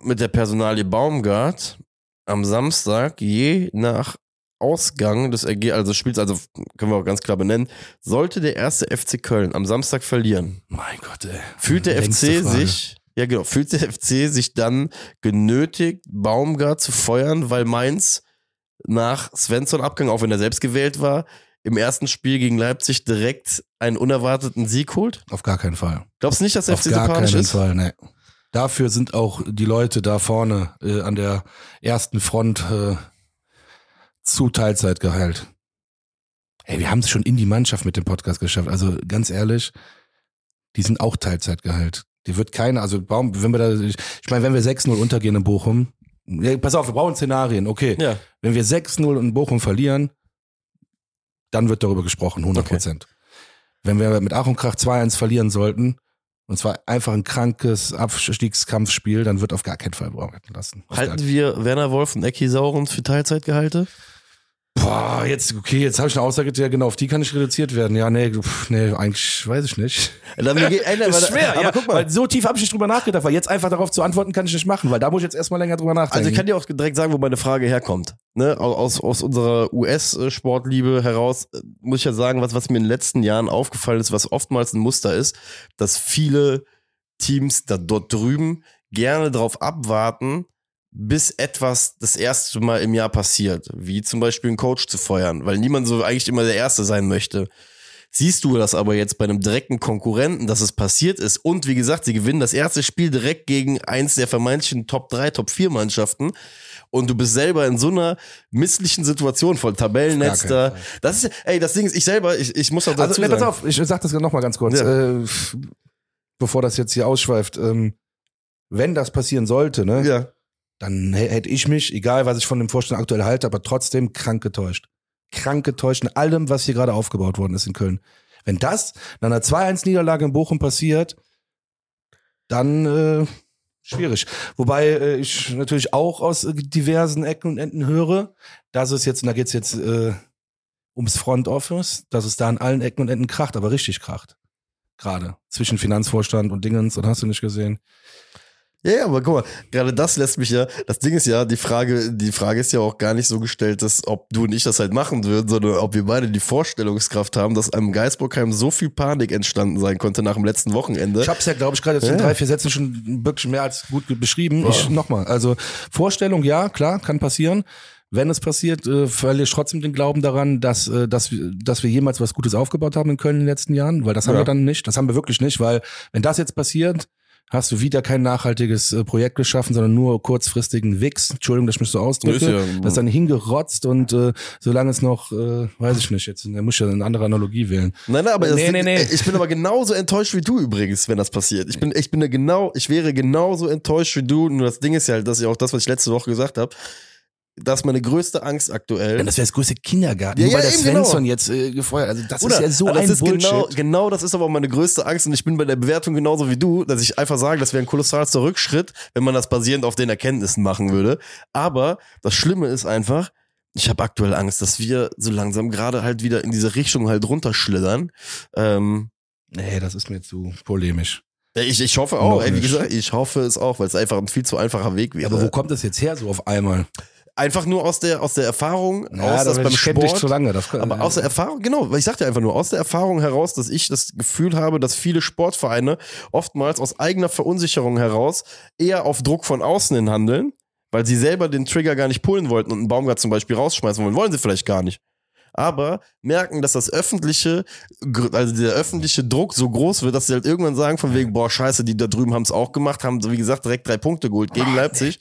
mit der Personalie Baumgart am Samstag je nach Ausgang des Erge also Spiels, also können wir auch ganz klar benennen, sollte der erste FC Köln am Samstag verlieren. Mein Gott, ey. Fühlt der FC sich, ja genau, fühlt der FC sich dann genötigt, Baumgart zu feuern, weil Mainz nach Svensson Abgang, auch wenn er selbst gewählt war, im ersten Spiel gegen Leipzig direkt einen unerwarteten Sieg holt? Auf gar keinen Fall. Glaubst du nicht, dass der Auf FC gar sympathisch keinen ist? Fall, ne. Dafür sind auch die Leute da vorne äh, an der ersten Front äh, zu Teilzeit geheilt. Hey, wir haben es schon in die Mannschaft mit dem Podcast geschafft. Also ganz ehrlich, die sind auch Teilzeit geheilt. Die wird keiner, also warum, wenn wir da, ich meine, wenn wir 6-0 untergehen in Bochum, ja, pass auf, wir brauchen Szenarien, okay. Ja. Wenn wir 6-0 in Bochum verlieren, dann wird darüber gesprochen, 100 Prozent. Wenn wir mit Ach und Krach 2-1 verlieren sollten, und zwar einfach ein krankes Abstiegskampfspiel, dann wird auf gar keinen Fall bearbeiten lassen. Halten wir Werner Wolf und Ecki Saurens für Teilzeitgehalte? Boah, jetzt, okay, jetzt habe ich eine Aussage, ja genau, auf die kann ich reduziert werden. Ja, nee, pff, nee, eigentlich weiß ich nicht. Dann, ey, das ist schwer, aber ja, guck mal. Weil so tief habe ich nicht drüber nachgedacht, weil jetzt einfach darauf zu antworten kann ich nicht machen, weil da muss ich jetzt erstmal länger drüber nachdenken. Also ich kann dir auch direkt sagen, wo meine Frage herkommt. Ne? Aus, aus unserer US-Sportliebe heraus äh, muss ich ja sagen, was, was mir in den letzten Jahren aufgefallen ist, was oftmals ein Muster ist, dass viele Teams da dort drüben gerne darauf abwarten, bis etwas das erste Mal im Jahr passiert, wie zum Beispiel einen Coach zu feuern, weil niemand so eigentlich immer der Erste sein möchte. Siehst du das aber jetzt bei einem direkten Konkurrenten, dass es passiert ist und wie gesagt, sie gewinnen das erste Spiel direkt gegen eins der vermeintlichen Top 3, Top 4 Mannschaften und du bist selber in so einer misslichen Situation von Tabellenletzter. Das ist, ey, das Ding ist, ich selber, ich, ich muss auch dazu also, sagen. pass auf, ich sag das noch mal ganz kurz, Ja. äh, bevor das jetzt hier ausschweift. Ähm, wenn das passieren sollte, ne, Ja. Dann hä- hätte ich mich, egal was ich von dem Vorstand aktuell halte, aber trotzdem krank getäuscht. Krank getäuscht in allem, was hier gerade aufgebaut worden ist in Köln. Wenn das nach einer 2-1-Niederlage in Bochum passiert, dann äh, schwierig. Wobei äh, ich natürlich auch aus äh, diversen Ecken und Enden höre, dass es jetzt, und da geht's jetzt äh, ums Front Office, dass es da an allen Ecken und Enden kracht, aber richtig kracht. Gerade zwischen Finanzvorstand und Dingens, und hast du nicht gesehen. Ja, ja, aber guck mal, gerade das lässt mich ja, das Ding ist ja, die Frage, die Frage ist ja auch gar nicht so gestellt, dass ob du und ich das halt machen würden, sondern ob wir beide die Vorstellungskraft haben, dass einem Geisburgheim so viel Panik entstanden sein konnte nach dem letzten Wochenende. Ich habe es ja, glaube ich, gerade jetzt in Ja. drei, vier Sätzen schon wirklich mehr als gut beschrieben. Ich nochmal. Also Vorstellung, ja, klar, kann passieren. Wenn es passiert, äh, verliere ich trotzdem den Glauben daran, dass, äh, dass, wir, dass wir jemals was Gutes aufgebaut haben in Köln in den letzten Jahren, weil das haben Ja. wir dann nicht. Das haben wir wirklich nicht, weil wenn das jetzt passiert, hast du wieder kein nachhaltiges äh, Projekt geschaffen, sondern nur kurzfristigen Wix. Entschuldigung, dass ich mich so ausdrücke. Ist ja- das ist dann hingerotzt und äh, solange es noch, äh, weiß ich nicht, jetzt da muss ich ja eine andere Analogie wählen. Nein, nein, aber das Nee, nee, nee. ich bin aber genauso enttäuscht wie du übrigens, wenn das passiert. Ich bin, ich bin da genau, ich wäre genauso enttäuscht wie du. Nur das Ding ist ja halt, dass ich auch das, was ich letzte Woche gesagt habe, das ist meine größte Angst aktuell. Ja, das wäre das größte Kindergarten. Ja, Nur weil ja, der eben genau. Svensson jetzt äh, gefeuert. Also das Oder? ist ja so das ein ist Bullshit. Genau, genau das ist aber auch meine größte Angst und ich bin bei der Bewertung genauso wie du, dass ich einfach sage, das wäre ein kolossalster Rückschritt, wenn man das basierend auf den Erkenntnissen machen würde. Aber das Schlimme ist einfach, ich habe aktuell Angst, dass wir so langsam gerade halt wieder in diese Richtung halt runterschlittern. Ähm, Nee, das ist mir zu polemisch. ja, ich, ich hoffe auch, ey, wie gesagt, ich hoffe es auch, weil es einfach ein viel zu einfacher Weg wäre. Aber wo kommt das jetzt her so auf einmal? Einfach nur aus der, aus der Erfahrung, aus das beim Sport. zu lange. Das kann, Aber aus der Erfahrung, genau, weil ich sagte einfach nur, aus der Erfahrung heraus, dass ich das Gefühl habe, dass viele Sportvereine oftmals aus eigener Verunsicherung heraus eher auf Druck von außen hin handeln, weil sie selber den Trigger gar nicht pullen wollten und einen Baumgart zum Beispiel rausschmeißen wollen, wollen sie vielleicht gar nicht. Aber merken, dass das öffentliche, also der öffentliche Druck so groß wird, dass sie halt irgendwann sagen von wegen, boah, scheiße, die da drüben haben es auch gemacht, haben, wie gesagt, direkt drei Punkte geholt gegen Leipzig.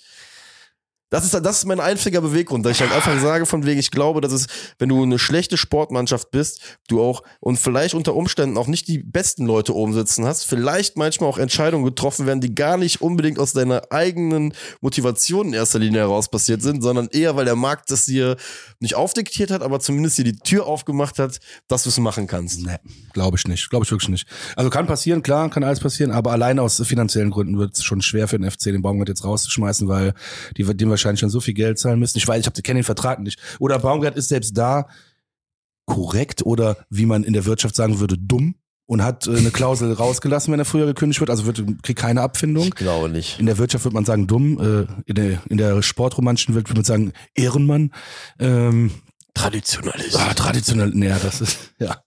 Das ist, das ist mein einziger Beweggrund, dass ich halt einfach sage, von wegen, ich glaube, dass es, wenn du eine schlechte Sportmannschaft bist, du auch und vielleicht unter Umständen auch nicht die besten Leute oben sitzen hast, vielleicht manchmal auch Entscheidungen getroffen werden, die gar nicht unbedingt aus deiner eigenen Motivation in erster Linie heraus passiert sind, sondern eher, weil der Markt das dir nicht aufdiktiert hat, aber zumindest dir die Tür aufgemacht hat, dass du es machen kannst. Nee, glaube ich nicht. Glaube ich wirklich nicht. Also kann passieren, klar, kann alles passieren, aber allein aus finanziellen Gründen wird es schon schwer für den FC, den Baumgart jetzt rauszuschmeißen, weil die dem wahrscheinlich schon so viel Geld zahlen müssen. Ich weiß, ich kenne den Vertrag nicht. Oder Baumgart ist selbst da korrekt oder wie man in der Wirtschaft sagen würde, dumm und hat äh, eine Klausel rausgelassen, wenn er früher gekündigt wird, also wird, kriegt keine Abfindung. glaube nicht. In der Wirtschaft würde man sagen dumm, äh, in der, in der sportromantischen Welt würde man sagen Ehrenmann. Ähm, Traditionalist. Ah, traditionell, nee, das ist, ja.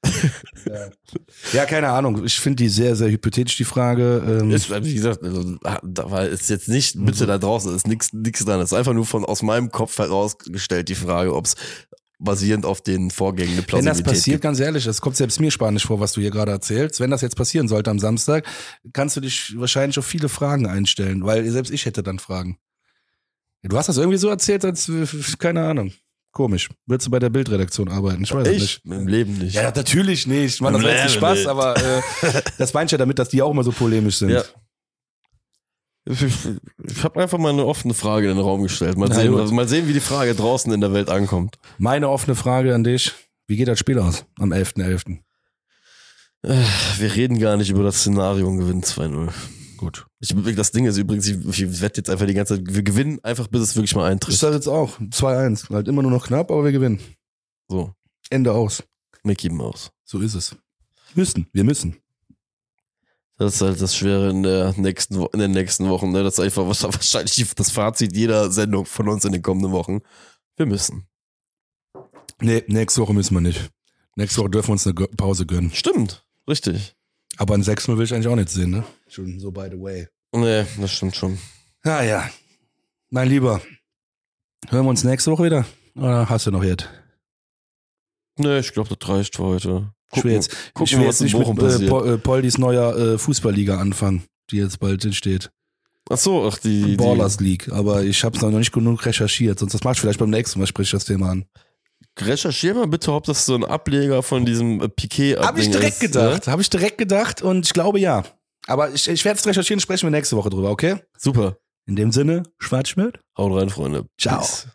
ja. ja, keine Ahnung. Ich finde die sehr, sehr hypothetisch, die Frage. Ähm, Ist, wie gesagt, also, da war ist jetzt nicht bitte da draußen, ist nichts nix dran. Es ist einfach nur von aus meinem Kopf herausgestellt die Frage, ob es basierend auf den Vorgängen eine wenn Plausibilität das passiert, gibt. ganz ehrlich, es kommt selbst mir spanisch vor, was du hier gerade erzählst. Wenn das jetzt passieren sollte am Samstag, kannst du dich wahrscheinlich auf viele Fragen einstellen, weil selbst ich hätte dann Fragen. Du hast das irgendwie so erzählt, als, keine Ahnung. Komisch. Willst du bei der Bildredaktion arbeiten? Ich weiß es nicht. Ich? Im Leben nicht. Ja, natürlich nicht. Man, das war jetzt nicht Spaß, nee. aber äh, das meint ja damit, dass die auch immer so polemisch sind. Ja. Ich, ich, ich habe einfach mal eine offene Frage in den Raum gestellt. Mal sehen, also mal sehen, wie die Frage draußen in der Welt ankommt. Meine offene Frage an dich. Wie geht das Spiel aus am 11.11.? Äh, Wir reden gar nicht über das Szenario und gewinnen 2-0. Gut. Ich, das Ding ist übrigens, ich, ich wette jetzt einfach die ganze Zeit, wir gewinnen einfach, bis es wirklich mal Ich eintritt. sage jetzt auch 2-1. Halt immer nur noch knapp, aber wir gewinnen. So, Ende aus. Mickey Mouse. So ist es. Müssen. Wir müssen. Das ist halt das Schwere in der nächsten, in den nächsten Wochen. Ne? Das ist einfach was- wahrscheinlich das Fazit jeder Sendung von uns in den kommenden Wochen. Wir müssen. Nee, nächste Woche müssen wir nicht. Nächste Woche dürfen wir uns eine Pause gönnen. Stimmt, richtig. Aber ein 6-0 will ich eigentlich auch nicht sehen, ne? Schon so by the way. Nee, das stimmt schon. Ah ja. Mein Lieber. Hören wir uns nächste Woche wieder? Oder hast du noch jetzt? Nee, ich glaube, das reicht für heute. Ich will jetzt, gucken ich will jetzt nicht mit äh. Pol- äh, Poldis neuer äh, Fußballliga anfangen, die jetzt bald entsteht. Ach so, ach, die, die Ballers League. Aber ich habe es noch nicht genug recherchiert. Sonst das mach ich vielleicht beim nächsten Mal, sprich ich das Thema an. Recherchier mal bitte, ob das so ein Ableger von diesem äh, piquet Habe ich direkt ist, gedacht. Habe ich direkt gedacht und ich glaube ja. Aber ich, ich werde es recherchieren, sprechen wir nächste Woche drüber, okay? Ne? Super. In dem Sinne, Schwarzschmidt. Haut rein, Freunde. Ciao. Peace.